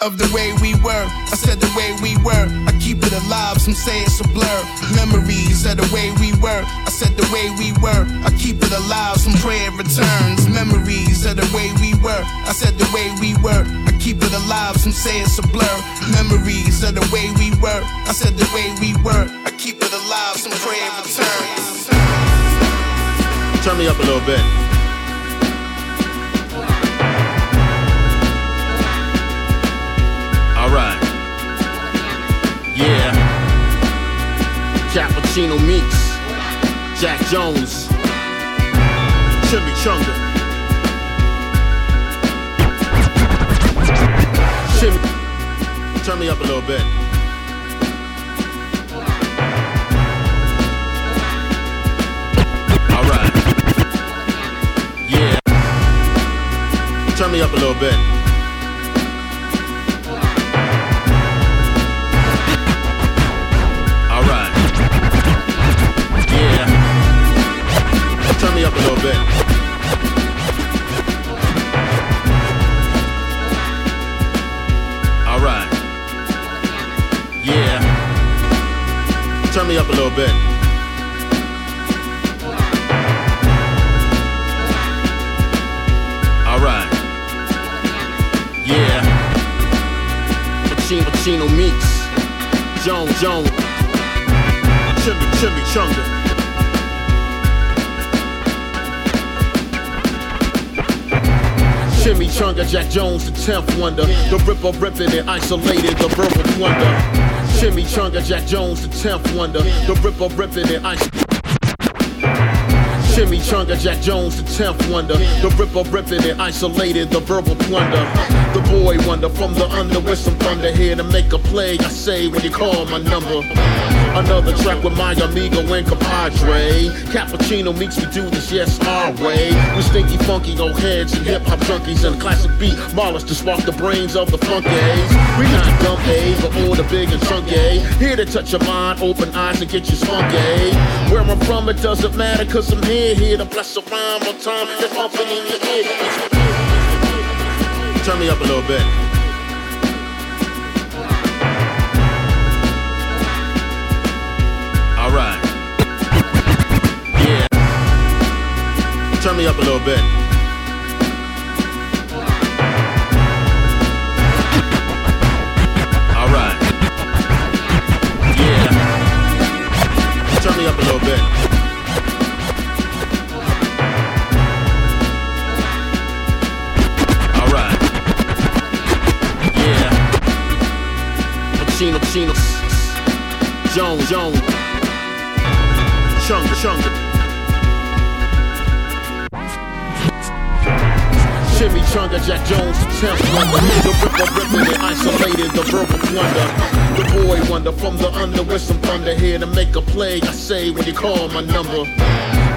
Of the way we were, I said the way we were. I keep it alive, some say it's a blur. Memories of the way we were, I said the way we were. I keep it alive, some pray it returns. Memories of the way we were, I said the way we were. I keep it alive, some say it's a blur. Memories of the way we were, I said the way we were. I keep it alive, some pray it returns. Turn me up a little bit. All right. Yeah. Cappuccino Meeks. Jack Jones. Chimichanga. Chim- Turn me up a little bit. All right. Yeah. Turn me up a little bit. Up a little bit. All right. Yeah. Turn me up a little bit. All right. Yeah. Pacino, Pacino Meeks. Jones, Jones. Chimmy, Chimmy, Chunga. Chimmy Chunga, Jack Jones, the 10th wonder. The ripper ripping it, isolated, the verbal plunder. Chunga, Jack Jones, the 10th wonder. The ripper ripping it, isolated. Chimmy Chunga, Jack Jones, the 10th wonder. The ripper ripping it, isolated, the verbal plunder. The boy wonder from the under with some thunder here to make a play. I say when you call my number. Another track with my amigo and compadre. Cappuccino meets me do this, yes, our way. We stinky, funky old heads and hip hop junkies and classic beat. Marlins to spark the brains of the funkies. We not dumb A, but all the big and chunky. Here to touch your mind, open eyes and get you spunky. Where I'm from, it doesn't matter, cause I'm here, here to bless a rhyme on time. That's pumping in your ear. Turn me up a little bit. Turn me up a little bit. All right. Yeah. Turn me up a little bit. All right. Yeah. Pacino, Pacino. Jones, Jones. Chunga, chunga. Jimmy Chunga, Jack Jones, the 10th wonder. The ripper ripping isolated, the verbal plunder. The boy wonder from the under with some thunder here to make a play. I say when you call my number.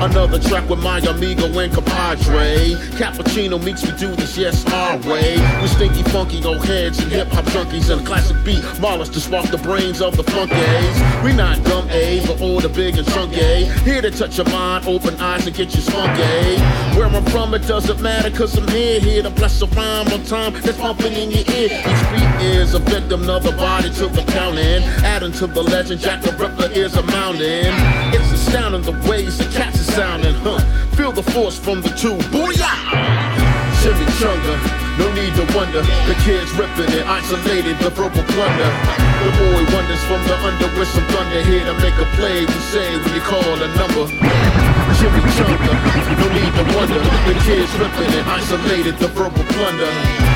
Another track with my amigo and compadre. Cappuccino meets me do this, yes, our way. We stinky, funky old heads and hip hop junkies and a classic beat. Marlins to spark the brains of the funkies. We not dumb A, but all the big and chunky. Here to touch your mind, open eyes and get you spunky. Where I'm from, it doesn't matter, cause I'm here, here to bless a rhyme on time that's pumping in your ear. Each beat is a victim, another body to the counting. Adding to the legend, Jack the Ripper is a mountain. It's astounding the ways the cats huh? Feel the force from the two. Booyah! Jimmy Chunga, no need to wonder. The kids ripping it, isolated, the verbal plunder. The boy wonders from the under with some thunder here to make a play. We say when you call a number. Jimmy Chunga, no need to wonder. The kids ripping it, isolated, the verbal plunder.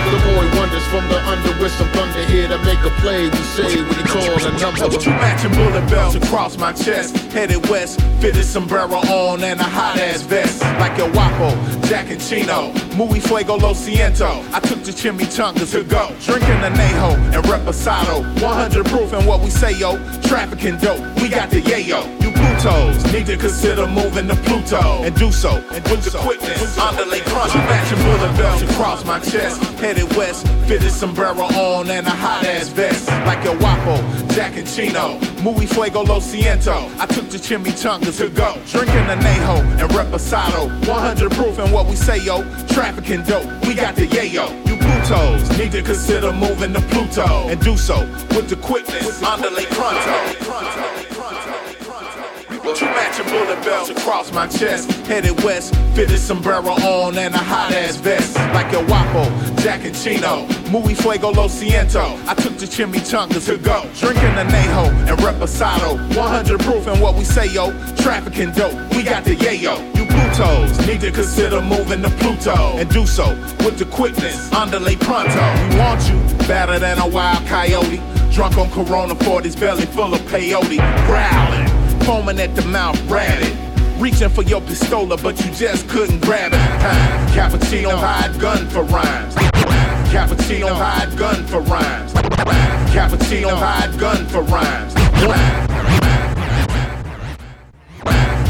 The boy wonders from the under with some thunder here to make a play. We say when you call a number. Matching bullet belts across my chest. Headed west, fitted sombrero on and a hot ass vest. Like El Guapo, Jack and Chino, muy fuego lo siento. I took the chimichanga to go. Drinking anejo and reposado. 100 proof in what we say, yo. Trafficking dope, we got the yayo. You putos need to consider moving to Pluto and do so and with the quickness. Underlay crunch, matching bullet belts across my chest. Headed west, fitted sombrero on and a hot ass vest. Like a Guapo, Jack and Chino, muy fuego lo siento. I took the chimichanga to go. Drinking anejo and reposado. 100 proof in what we say, yo. Trafficking dope, we got the yayo. You Plutos need to consider moving to Pluto and do so with the quickness. Underlay pronto. Two matching bullet belts across my chest. Headed west, fitted sombrero on and a hot ass vest. Like a Guapo, Jack and Chino, muy fuego lo siento. I took the chimichanga to go. Drinking anejo and reposado. 100 proof in what we say, yo. Trafficking dope, we got the yayo. You Plutos need to consider moving to Pluto and do so with the quickness. Underlay pronto. We want you better than a wild coyote. Drunk on Corona 40s, belly full of peyote. Growling, foaming at the mouth, ratted. Reaching for your pistola, but you just couldn't grab it. Cappuccino hide gun for rhymes. Cappuccino hide gun for rhymes. Cappuccino hide gun for rhymes.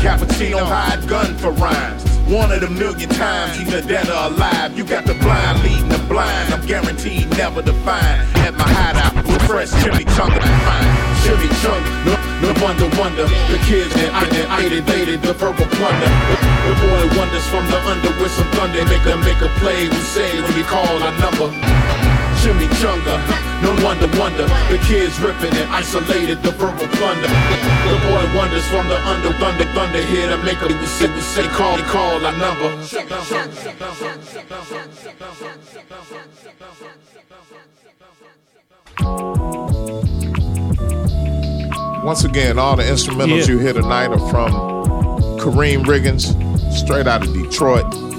Cappuccino hide gun for rhymes. One of a million times, either dead or alive. You got the blind leading the blind. I'm guaranteed never to find. At my hideout with fresh chimichanga to find. Chimichanga, No no wonder, wonder. The kids and I and I invaded the verbal plunder. The boy wonders from the under with some thunder. Make a make a play. We say when you call our number. Jimmy Chunga, no wonder, wonder. The kids ripping and isolated the verbal plunder. The boy wonders from the under, thunder, thunder. Here to make a we say, we say call, call our number. Once again, all the instrumentals Yeah. you hear tonight are from Karriem Riggins, straight out of Detroit.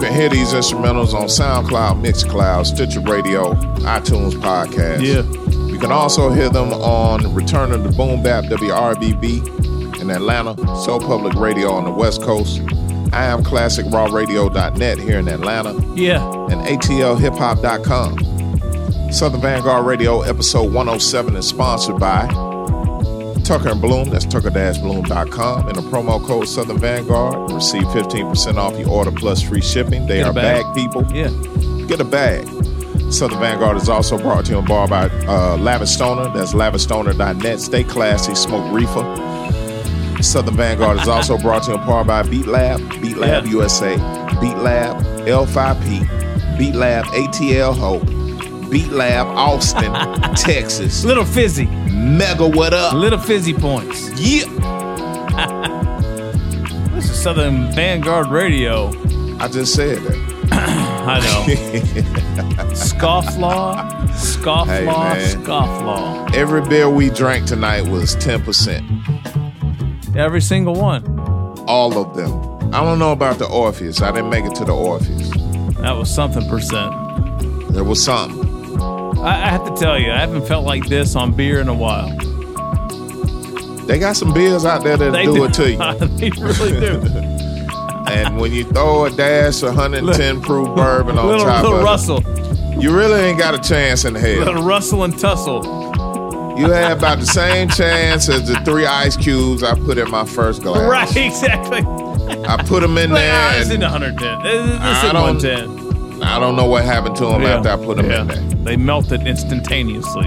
You can hear these instrumentals on SoundCloud, Mixcloud, Stitcher Radio, iTunes Podcast. Yeah. You can also hear them on Return of the Boom Bap, WRBB in Atlanta, Soul Public Radio on the West Coast. I am classic ClassicRawRadio.net here in Atlanta. Yeah. And ATLHipHop.com. Southern Vanguard Radio episode 107 is sponsored by Tucker and Bloom. That's tucker-bloom.com. And the promo code Southern Vanguard. Receive 15% off your order plus free shipping. They are bag. bag people. Yeah. Get a bag. Southern Vanguard is also brought to you in bar by uh, Lavistoner. That's lavistoner.net. Stay classy, smoke reefer. Southern Vanguard is also brought to you in part by Beat Lab, Beat Lab Yeah. USA, Beat Lab L5P, Beat Lab ATL Hope, Beat Lab Austin, Texas. Little fizzy. Mega what up? Little fizzy points. Yeah. this is Southern Vanguard Radio. I just said that. I know. Scofflaw, scofflaw, Hey, man. scofflaw. Every beer we drank tonight was 10%. Every single one. All of them. I don't know about the Orpheus. I didn't make it to the Orpheus. That was something percent. There was something. I, I have to tell you, I haven't felt like this on beer in a while. They got some beers out there that do, do. it to you. they really do. and when you throw a dash of 110 proof bourbon on little top little of it, you really ain't got a chance in hell. little rustle and tussle. You had about the same chance as the three ice cubes I put in my first glass. Right, exactly. I put them in Like, there. it's and in 110. It's, it's I don't- 110. I don't know what happened to them Yeah, after I put them in there. They melted instantaneously.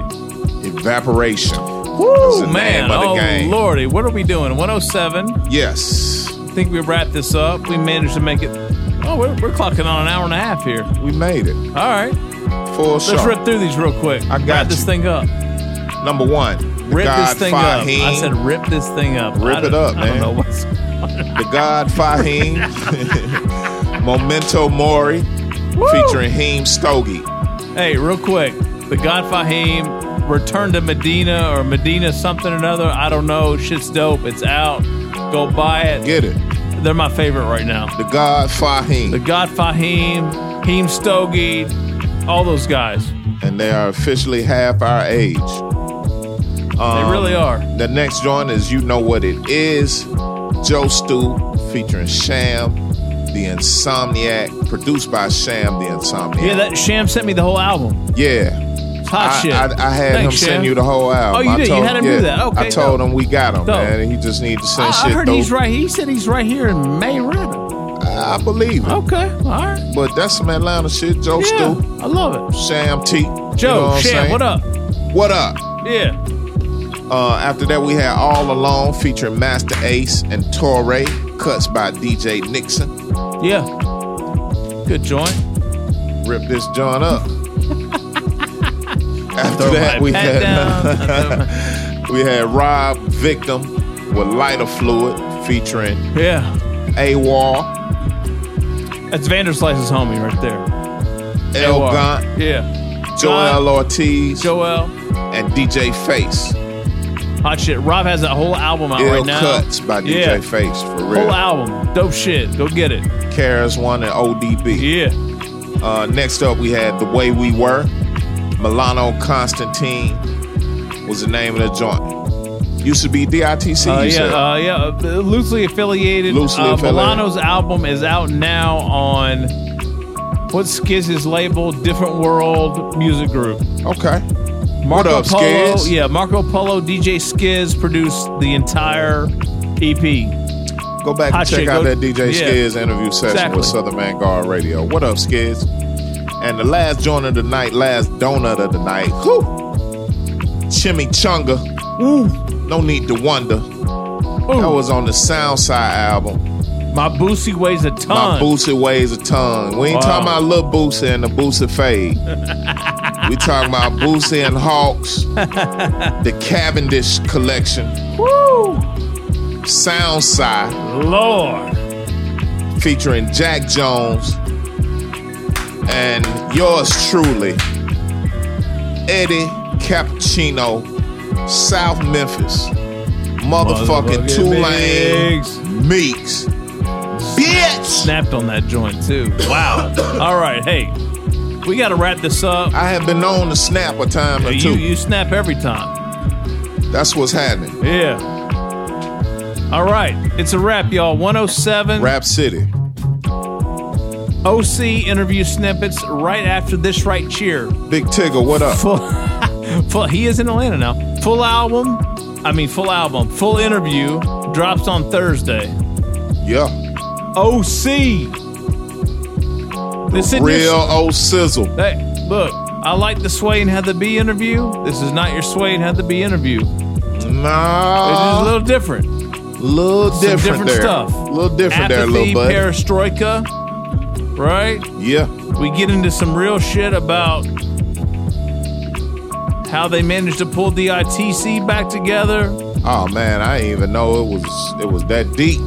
Evaporation. Woo, man. name of the oh, game. lordy. What are we doing? 107? Yes. I think we wrapped this up. We managed to make it. Oh, we're, we're clocking on an hour and a half here. We made it. All right. Full Let's rip through these real quick. I got Wrap this thing up. Number one. Rip God this thing up. I said rip this thing up. Rip it up, man. The God Fahim. Memento Mori. Featuring Heem Stogie. Hey, real quick. The God Fahim, Return to Medina or Medina something or another. I don't know. Shit's dope. It's out. Go buy it. Get it. They're my favorite right now. The God Fahim. The God Fahim, Heem Stogie, all those guys. and they are officially half our age. Um, They really are. The next joint is You Know What It Is, Joe Stu featuring Sham, The Insomniac, produced by Sham, The Insomniac. Yeah, that Sham sent me the whole album. Yeah. Hot I, shit. I, I had Thanks, him Sham. send you the whole album. Oh, you I did? You Told, had him do yeah, that. Okay, I told dope. him we got him, Dope. man. and He just need to send I, shit I heard through. he's right. He said he's right here in May River. I believe it. Okay, all right. But that's some Atlanta shit. Joe Yeah, Stu, I love it. Sham T. Joe, you know what Sham, what up? What up? Yeah. Uh, after that, we had All Alone featuring Masta Ace and Torre, cuts by DJ Nixon. Yeah. Good joint. Rip this joint up. after that, we had we had Rob Viktum with Lighter Fluid featuring Yeah. AWOL, That's Vanderslice's homie right there. El. Gant, Yeah. Joel Ortiz, Joel. and DJ Face. Hot shit. Rob has that whole album out Ill right now. Cuts by DJ Yeah. Face for real. Whole album. Dope shit. Go get it. Karis One and ODB. Yeah. Uh, next up, we had The Way We Were. Milano Constantine was the name of the joint. Used to be DITC. Uh, yeah, uh, yeah, uh, loosely affiliated. Loosely uh, affiliated. Milano's album is out now on what's Skizz's label? Different World Music Group. okay. Marco up, Polo, Skizz? yeah, Marco Polo, DJ Skizz produced the entire EP. Go back Hot and check shit, out go- that DJ yeah. Skizz interview session Exactly. with Southern Vanguard Radio. What up, Skizz? And the last joint of the night, last donut of the night, whew, Chimichunga No need to wonder. Ooh. That was on the Soundside album. My Boosie weighs a ton. My. Boosie weighs a ton. We ain't Wow. talking about Lil Boosie and the Boosie fade. we talking about Boosie and Hawks, the Cavendish collection, Woo! Soundside, Lord, featuring Jack Jones and yours truly, Eddie Cappuccino, South Memphis, motherfucking Motherfucking Tulane Meeks. Bitch! Snapped on that joint too. Wow. All right, hey, we got to wrap this up. I have been known to snap a time or you, two. You snap every time. That's what's happening. Yeah. All right, it's a wrap, y'all. 107. Rap City. OC interview snippets right after this right cheer. Big Tigger, what up? Full, full, he is in Atlanta now. Full album, I mean, full album, full interview drops on Thursday. Yeah. OC. This is Real old sizzle. Hey, look, I like the Sway and Heather B interview. This is not your Sway and Heather B interview. Nah. It's a little different. little Some different, different there. stuff. A little different there, little buddy. perestroika, right? Yeah. We get into some real shit about how they managed to pull DITC back together. Oh man, I didn't even know it was it was that deep.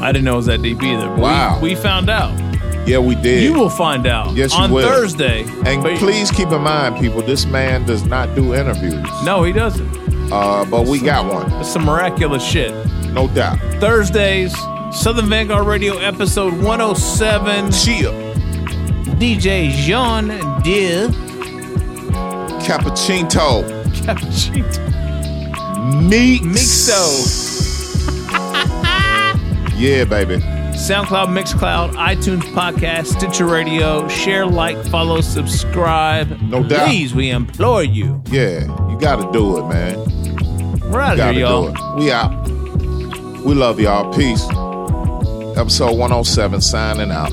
I didn't know it was that deep either. but we- Wow. We, found out. Yeah, we did. You will find out Yes, you on will. Thursday. And But- please keep in mind, people, this man does not do interviews. No, he doesn't. Uh, but we got one. It's some miraculous shit. No doubt. Thursdays, Southern Vanguard Radio episode 107. Cheer. DJ Jean De Cappuccino. Cappuccino. Meeks. Mixo. Yeah, baby. SoundCloud, Mixcloud, iTunes Podcast, Stitcher Radio. Share, like, follow, subscribe. No doubt. Please, we implore you. Yeah, you got to do it, man. We're out of here, y'all. do it. We out. We love y'all. Peace. Episode 107 signing out.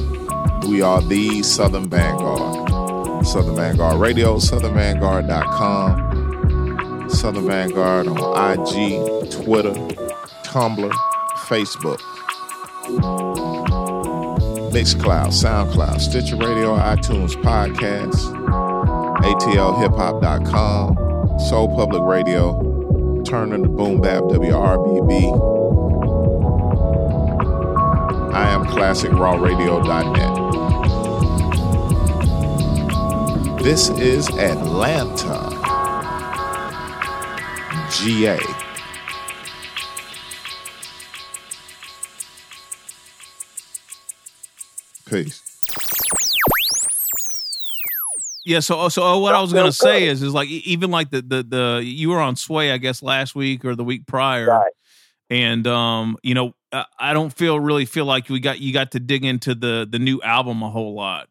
We are the Southern Vanguard. Southern Vanguard Radio, southernvanguard.com, Southern Vanguard on IG, Twitter, Tumblr, Facebook, Mixcloud, SoundCloud, Stitcher Radio, iTunes Podcasts, ATLHipHop.com, Soul Public Radio, Turner the Boom Bap WRBB. I am ClassicRawRadio.net. This is Atlanta, GA. Peace. Yeah, so so uh, what I was gonna say is is like even like the the the you were on Sway I guess last week or the week prior, and um you know I, I don't feel really feel like we got you got to dig into the the new album a whole lot.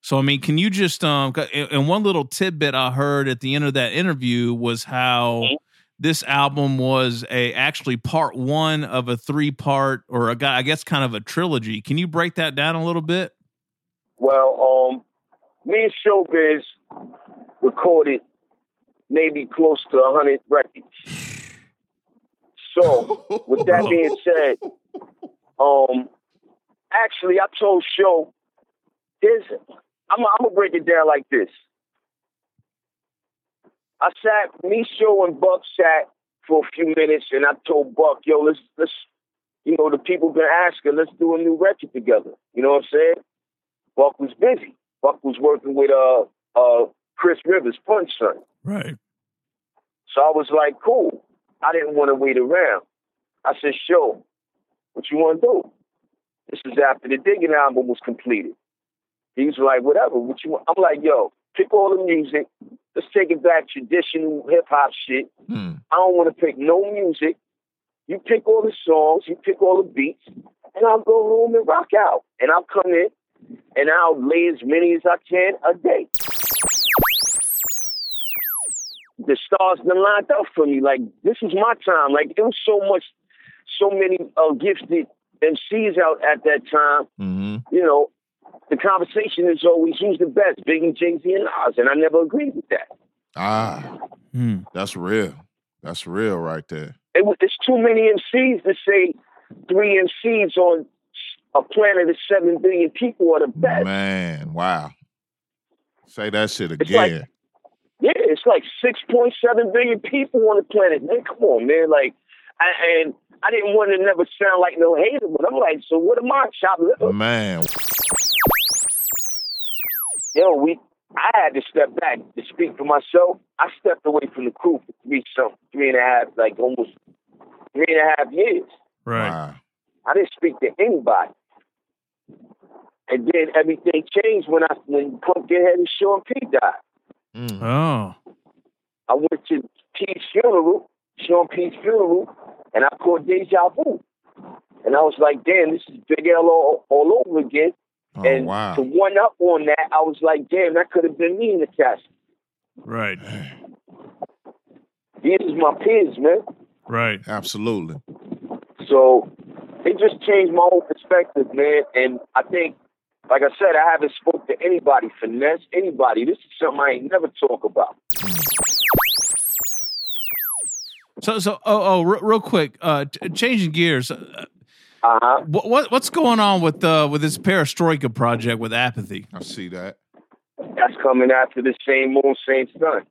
So I mean, can you just um and and one little tidbit I heard at the end of that interview was how this album was a actually part one of a three part or a guy I guess kind of a trilogy. Can you break that down a little bit? Well, um, me and Showbiz recorded maybe close to 100 records. So, with that being said, um, actually, I told Show, there's, I'm, I'm gonna break it down like this. I sat, me, Show, and Buck sat for a few minutes, and I told Buck, yo, let's, let's, you know, the people been asking, let's do a new record together. You know what I'm saying? Buck was busy. Buck was working with uh uh Chris Rivers, Punch Son. Right. So I was like, cool. I didn't want to wait around. I said, sure. What you want to do? This is after the Digging album was completed. He was like, whatever. What you want? I'm like, yo, pick all the music. Let's take it back traditional hip hop shit. I don't want to pick no music. You pick all the songs, you pick all the beats, and I'll go home and rock out. And I'll come in and I'll lay as many as I can a day. The stars done lined up for me. Like this was my time. Like it was so much, so many uh, gifted MCs out at that time. You know, the conversation is always who's the best, Big and Jay Z and Nas, and I never agreed with that. Ah, that's real. That's real right there. It, was- it's too many MCs to say three MCs on a planet of seven billion people are the best. Man, wow. Say that shit It's like- again. Yeah, it's like six point seven billion people on the planet. Man, come on, man. Like, I, and I didn't want to never sound like no hater, but I'm like, so what am I, chop liver? Man. Yo, we. I had to step back to speak for myself. I stepped away from the crew for three some three and a half, like almost three and a half years. Right. I didn't speak to anybody. And then everything changed when I when Pumpkinhead and Sean P died. Mm. Oh. I went to P's funeral, Sean P's funeral, and I caught deja vu. And I was like, damn, this is Big L all, all over again. Oh, and wow. to one up on that, I was like, damn, that could have been me in the cast. Right. These is my peers, man. Right. Absolutely. So it just changed my whole perspective, man. And I think, like I said, I haven't spoke to anybody, finesse anybody. This is something I ain't never talk about. So so oh oh re- real quick, uh, t- changing gears. Uh huh. What, what what's going on with uh with this perestroika project with apathy? I see that. That's coming after the same moon, same sun.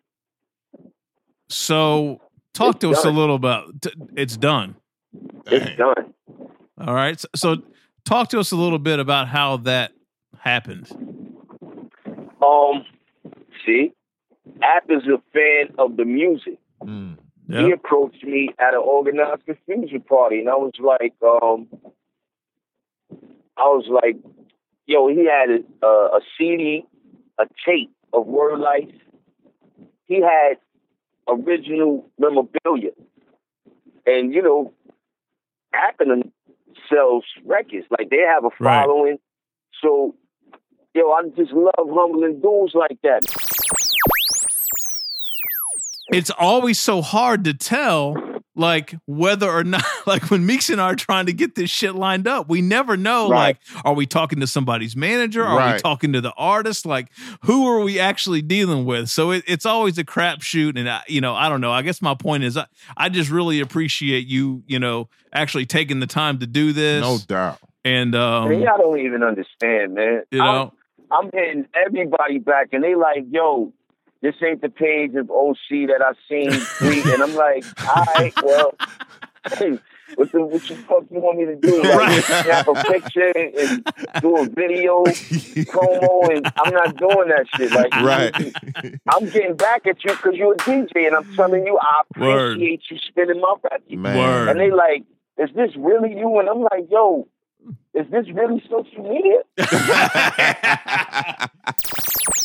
So talk It's to us a little about. T- it's done. It's done. All right. So, so talk to us a little bit about how that happened. Um, see, App is a fan of the music. He approached me at an Organized Konfusion party, and I was like, um, I was like, yo, he had a, a, CD, a tape of Word Life. He had original memorabilia, and you know, Akron sells records. Like they have a Right. following. So, yo, I just love humbling dudes like that. It's always so hard to tell, like whether or not, like when Meeks and I are trying to get this shit lined up, we never know. Right. Like, are we talking to somebody's manager? Are we talking to the artist? Like, who are we actually dealing with? So it, it's always a crapshoot. And I, you know, I don't know. I guess my point is, I, I just really appreciate you, you know, actually taking the time to do this. No doubt. And um, Man, y'all don't even understand, man. You know? I'm, I'm hitting everybody back, and they like, yo, this ain't the page of OC that I seen tweet, and I'm like, all right, well, hey, what the what the fuck you want me to do? Like, snap a picture and do a video promo, and I'm not doing that shit. Like, Right. I'm getting back at you because you're a DJ, and I'm telling you, I Word. appreciate you spinning my record. Man. And they like, is this really you? And I'm like, yo, is this really social media?